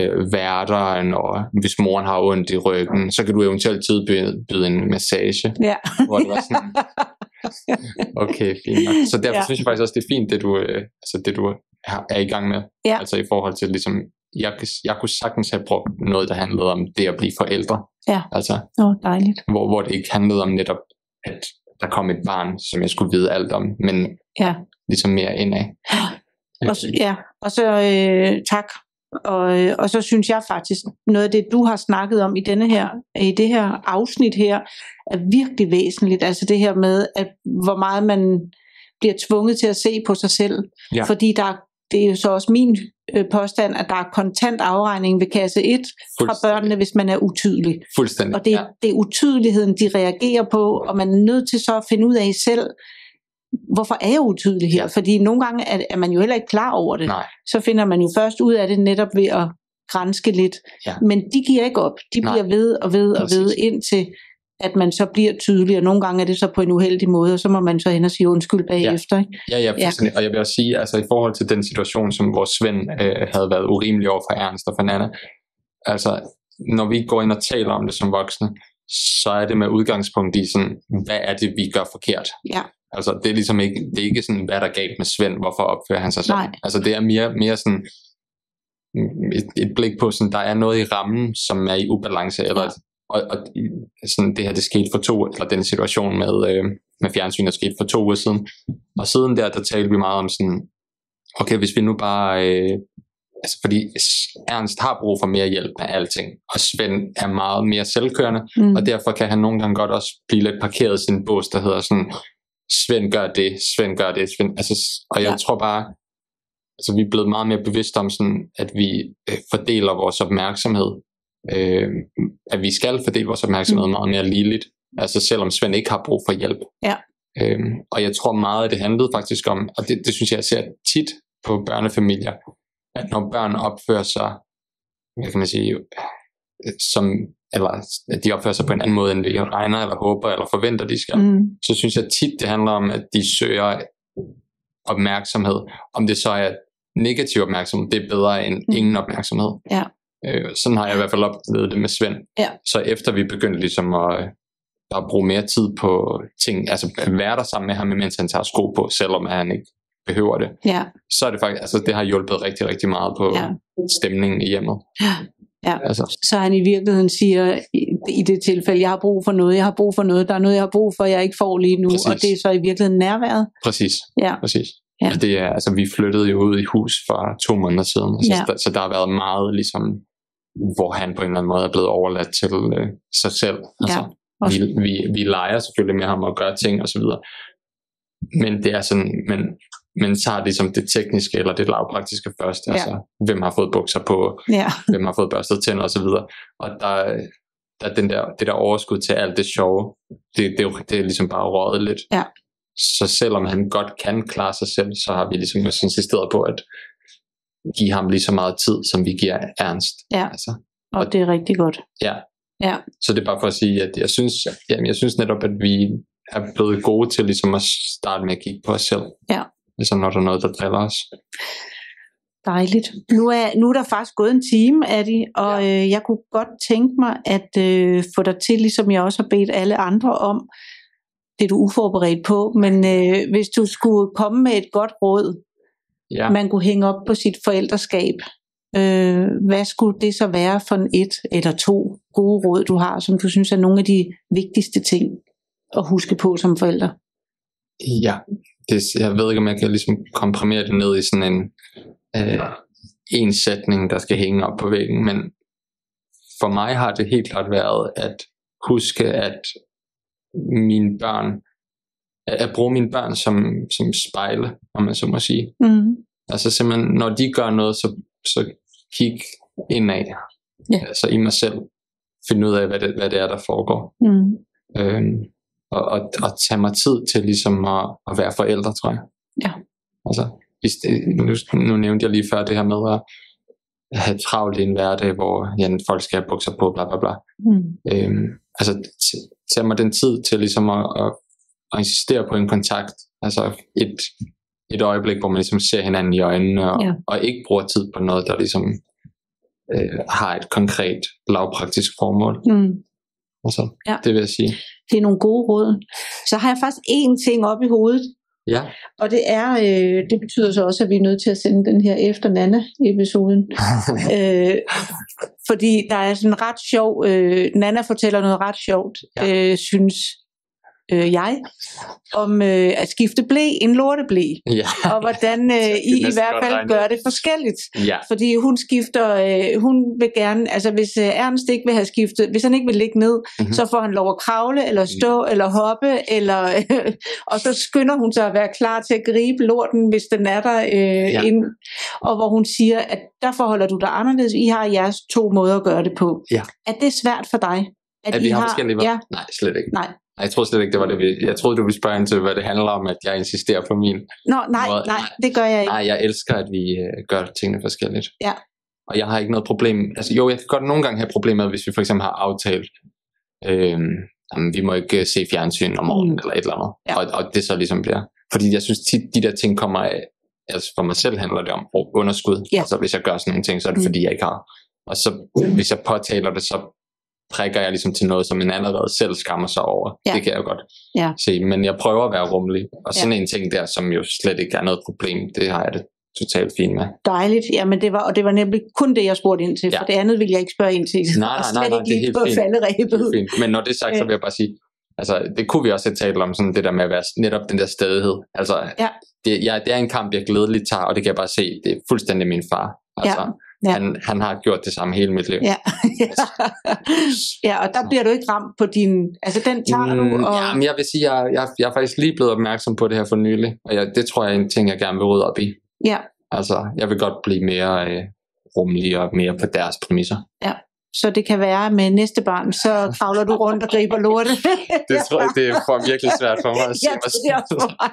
øh, værteren, og hvis moren har ondt i ryggen, så kan du eventuelt tilbyde byde en massage, Ja. hvor det var sådan, okay, fint nok. Så derfor Ja. synes jeg faktisk også, det er fint, det du, øh, altså det du er, er i gang med. Ja. Altså i forhold til ligesom, jeg, jeg kunne sagtens have brugt noget, der handlede om det at blive forældre. Ja. Altså, Nå, dejligt. hvor, hvor det ikke handlede om netop, at der kom et barn, som jeg skulle vide alt om, men Ja. ligesom mere indad. Og så, ja, og så øh, tak. Og, øh, og så synes jeg faktisk, noget af det, du har snakket om i, denne her, i det her afsnit her, er virkelig væsentligt. Altså det her med, at hvor meget man bliver tvunget til at se på sig selv. Ja. Fordi der, det er jo så også min øh, påstand, at der er kontant afregning ved kasse 1 fra børnene, hvis man er utydelig. Fuldstændig. Og det, ja. det er utydeligheden, de reagerer på, og man er nødt til så at finde ud af selv, hvorfor er jeg utydelig her? Fordi nogle gange er, er man jo heller ikke klar over det. Nej, Så finder man jo først ud af det netop ved at grænske lidt. Ja. Men de giver ikke op. De Nej. bliver ved og ved og ved, Præcis. indtil at man så bliver tydelig, og nogle gange er det så på en uheldig måde, og så må man så hen og sige undskyld bagefter. Ikke? ja, ja, fuldstændig. Og jeg vil også sige, altså i forhold til den situation, som vores Svend øh, havde været urimelig over for Ernst og for Nana, altså når vi går ind og taler om det som voksne, så er det med udgangspunkt i sådan, hvad er det, vi gør forkert? Ja. Altså det er ligesom ikke, det er ikke sådan, hvad er der galt med Svend, hvorfor opfører han sig sådan? Nej. Altså det er mere, mere sådan et, et blik på, sådan, der er noget i rammen, som er i ubalance, eller Ja. Og, og sådan, det her det skete for to, eller den situation med, øh, med fjernsyn, der skete for to uger siden. Og siden der, der talte vi meget om sådan, okay, hvis vi nu bare, øh, altså fordi Ernst har brug for mere hjælp med alting, og Svend er meget mere selvkørende, Mm. og derfor kan han nogle gange godt også blive lidt parkeret i sin bås, der hedder sådan, Svend gør det, Svend gør det, Svend, altså, og jeg Ja. tror bare, altså vi er blevet meget mere bevidste om sådan, at vi øh, fordeler vores opmærksomhed, øh, at vi skal fordele vores opmærksomhed Mm. meget mere ligeligt, altså selvom Svend ikke har brug for hjælp. Ja. Øhm, og jeg tror meget, at det handlede faktisk om, og det, det synes jeg, jeg ser tit på børnefamilier, at når børn opfører sig, hvad kan man sige, som, eller at de opfører sig på en anden måde, end vi regner, eller håber, eller forventer, de skal, Mm. så synes jeg tit, det handler om, at de søger opmærksomhed. Om det så er negativ opmærksomhed, det er bedre end Mm. ingen opmærksomhed. Ja. Øh, sådan har jeg i hvert fald oplevet det med Svend. Ja. Så efter vi begyndte ligesom at, at bruge mere tid på ting, altså at være der sammen med ham, mens han tager sko på, selvom han ikke behøver det, Ja, så er det faktisk, altså det har hjulpet rigtig, rigtig meget på Ja. stemningen i hjemmet. Ja. Altså, så han i virkeligheden siger i, det tilfælde, jeg har brug for noget, jeg har brug for noget, der er noget, jeg har brug for, jeg ikke får lige nu, Præcis. og det er så i virkeligheden nærværet. præcis, Ja. præcis. Ja. Og det er, altså, vi flyttede jo ud i hus for to måneder siden, så, Ja. der, så der har været meget ligesom, hvor han på en eller anden måde er blevet overladt til øh, sig selv. Altså, Og- vi, vi, vi leger selvfølgelig med ham og gør ting og så videre. Men det er sådan, men, men tager ligesom det tekniske eller det lavpraktiske først. Ja. Altså, hvem har fået bukser på, Ja, hvem har fået børstet tænder og så videre. Og der, der er den der, det der overskud til alt det sjove, det, det, er, det er ligesom bare røget lidt. Ja. Så selvom han godt kan klare sig selv, så har vi ligesom insisteret på at give ham lige så meget tid, som vi giver Ernst. Ja. Altså, og det er rigtig godt. ja. Ja. Så det er bare for at sige, at jeg synes, jamen, jeg synes netop, at vi er blevet gode til ligesom at starte med at kigge på os selv. Ja. Ligesom når der er noget, der driller os. Dejligt. Nu er, nu er der faktisk gået en time det, og ja. øh, jeg kunne godt tænke mig at øh, få dig til, ligesom jeg også har bedt alle andre om, det er du uforberedt på, men øh, hvis du skulle komme med et godt råd, Ja. man kunne hænge op på sit forældreskab, øh, hvad skulle det så være for et eller to gode råd, du har, som du synes er nogle af de vigtigste ting at huske på som forældre? Ja, det, jeg ved ikke, om jeg kan ligesom komprimere det ned i sådan en øh, en sætning, der skal hænge op på væggen, men for mig har det helt klart været at huske, at mine børn, at bruge mine børn som, som spejle, om man så må sige. Mm. Altså simpelthen, når de gør noget, så, så kig indad. Ja. Altså i mig selv. Finde ud af, hvad det, hvad det er, der foregår. Mm. Øhm, og, og, og tage mig tid til ligesom at, at være forældre, tror jeg. Ja. Altså, nu, nu nævnte jeg lige før det her med at have travlt i en hverdag, hvor ja, folk skal have bukser på, bla bla bla. Mm. Øhm, altså, tage mig den tid til ligesom at, at, at insistere på en kontakt. Altså et, et øjeblik, hvor man ligesom ser hinanden i øjnene, og, Ja. og ikke bruger tid på noget, der ligesom øh, har et konkret, lavpraktisk formål. Mm. Altså, Ja. det vil jeg sige. Det er nogle gode råd. Så har jeg faktisk én ting op i hovedet, Ja, og det er, øh, det betyder så også, at vi er nødt til at sende den her efter Nana-episoden. øh, fordi der er sådan ret sjov, øh, Nana fortæller noget ret sjovt, Ja. øh, synes øh, jeg, om øh, at skifte blæ, en lorteblæ, ja, og hvordan øh, I i hvert fald regnet. gør det forskelligt. ja. Fordi hun skifter, øh, hun vil gerne, altså hvis øh, Ernst ikke vil have skiftet, hvis han ikke vil ligge ned, Mhm. mm-hmm. så får han lov at kravle, eller stå, mm. eller hoppe, eller, øh, og så skynder hun sig at være klar til at gribe lorten, hvis den er der. Øh, Ja. ind, og hvor hun siger, at der forholder du dig anderledes. I har jeres to måder at gøre det på. Ja. Er det svært for dig? At, at vi har, forskellige valg? Ja, Nej, slet ikke. nej. Jeg troede slet ikke, det var det. vi- Jeg troede, du ville spørge ind til, hvad det handler om, at jeg insisterer på min. Nå, nej, Måde- nej, det gør jeg ikke. Nej, jeg elsker, at vi øh, gør tingene forskelligt. Ja. Og jeg har ikke noget problem. Altså jo, jeg kan godt nogle gange have problemer, hvis vi for eksempel har aftalt, øh, jamen, vi må ikke øh, se fjernsyn om morgenen, Mm. mm. eller et eller andet. Ja. Og, og det så ligesom bliver. Fordi jeg synes tit, de der ting kommer af, altså for mig selv handler det om underskud. Ja. Altså hvis jeg gør sådan nogle ting, så er det Mm. fordi, jeg ikke har. Og så hvis jeg påtaler det, så prikker jeg ligesom til noget, som en allerede selv skammer sig over. Ja. Det kan jeg jo godt Ja. se. Men jeg prøver at være rummelig. Og sådan en ting der, som jo slet ikke er noget problem, det har jeg det totalt fint med. Dejligt. Jamen, det var, og det var nemlig kun det, jeg spurgte ind til, Ja. for det andet ville jeg ikke spørge ind til. Nej, nej, nej, nej, det er helt på fint. falderæbet. Det er fint. Men når det er sagt, så vil jeg bare sige, altså det kunne vi også have talt om, sådan det der med at være netop den der stedighed. Altså, Ja. det, ja, det er en kamp, jeg glædeligt tager, og det kan jeg bare se, det er fuldstændig min far. Altså, Ja. Han, han har gjort det samme hele mit liv. Ja. ja, og der bliver du ikke ramt på din... Altså, den tager du, Mm, og... Ja, men jeg vil sige, jeg, jeg, jeg er faktisk lige blevet opmærksom på det her for nylig, og jeg, det tror jeg er en ting, jeg gerne vil rydde op i. Ja, Altså, jeg vil godt blive mere øh, rummelig og mere på deres præmisser. Så det kan være med næste barn, så kravler du rundt og griber lorte. Det tror jeg, det er for virkelig svært for mig at se Ja, det er også for mig.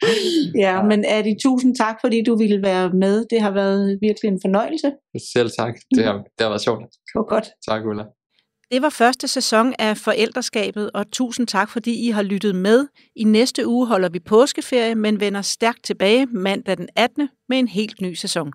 ja, men Adi, tusind tak, fordi du ville være med. Det har været virkelig en fornøjelse. Selv tak. Det har, det har været sjovt. Det var godt. Tak, Ulla. Det var første sæson af Forældreskabet, og tusind tak, fordi I har lyttet med. I næste uge holder vi påskeferie, men vender stærkt tilbage mandag den 18. med en helt ny sæson.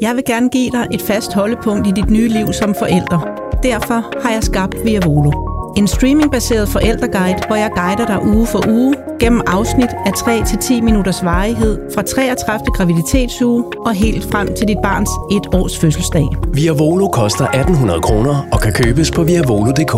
Jeg vil gerne give dig et fast holdepunkt i dit nye liv som forælder. Derfor har jeg skabt Via Volo. En streamingbaseret forældreguide, hvor jeg guider dig uge for uge gennem afsnit af 3-10 minutters varighed fra 33. graviditetsuge og helt frem til dit barns et års fødselsdag. Via Volo koster 1800 kroner og kan købes på viavolo.dk.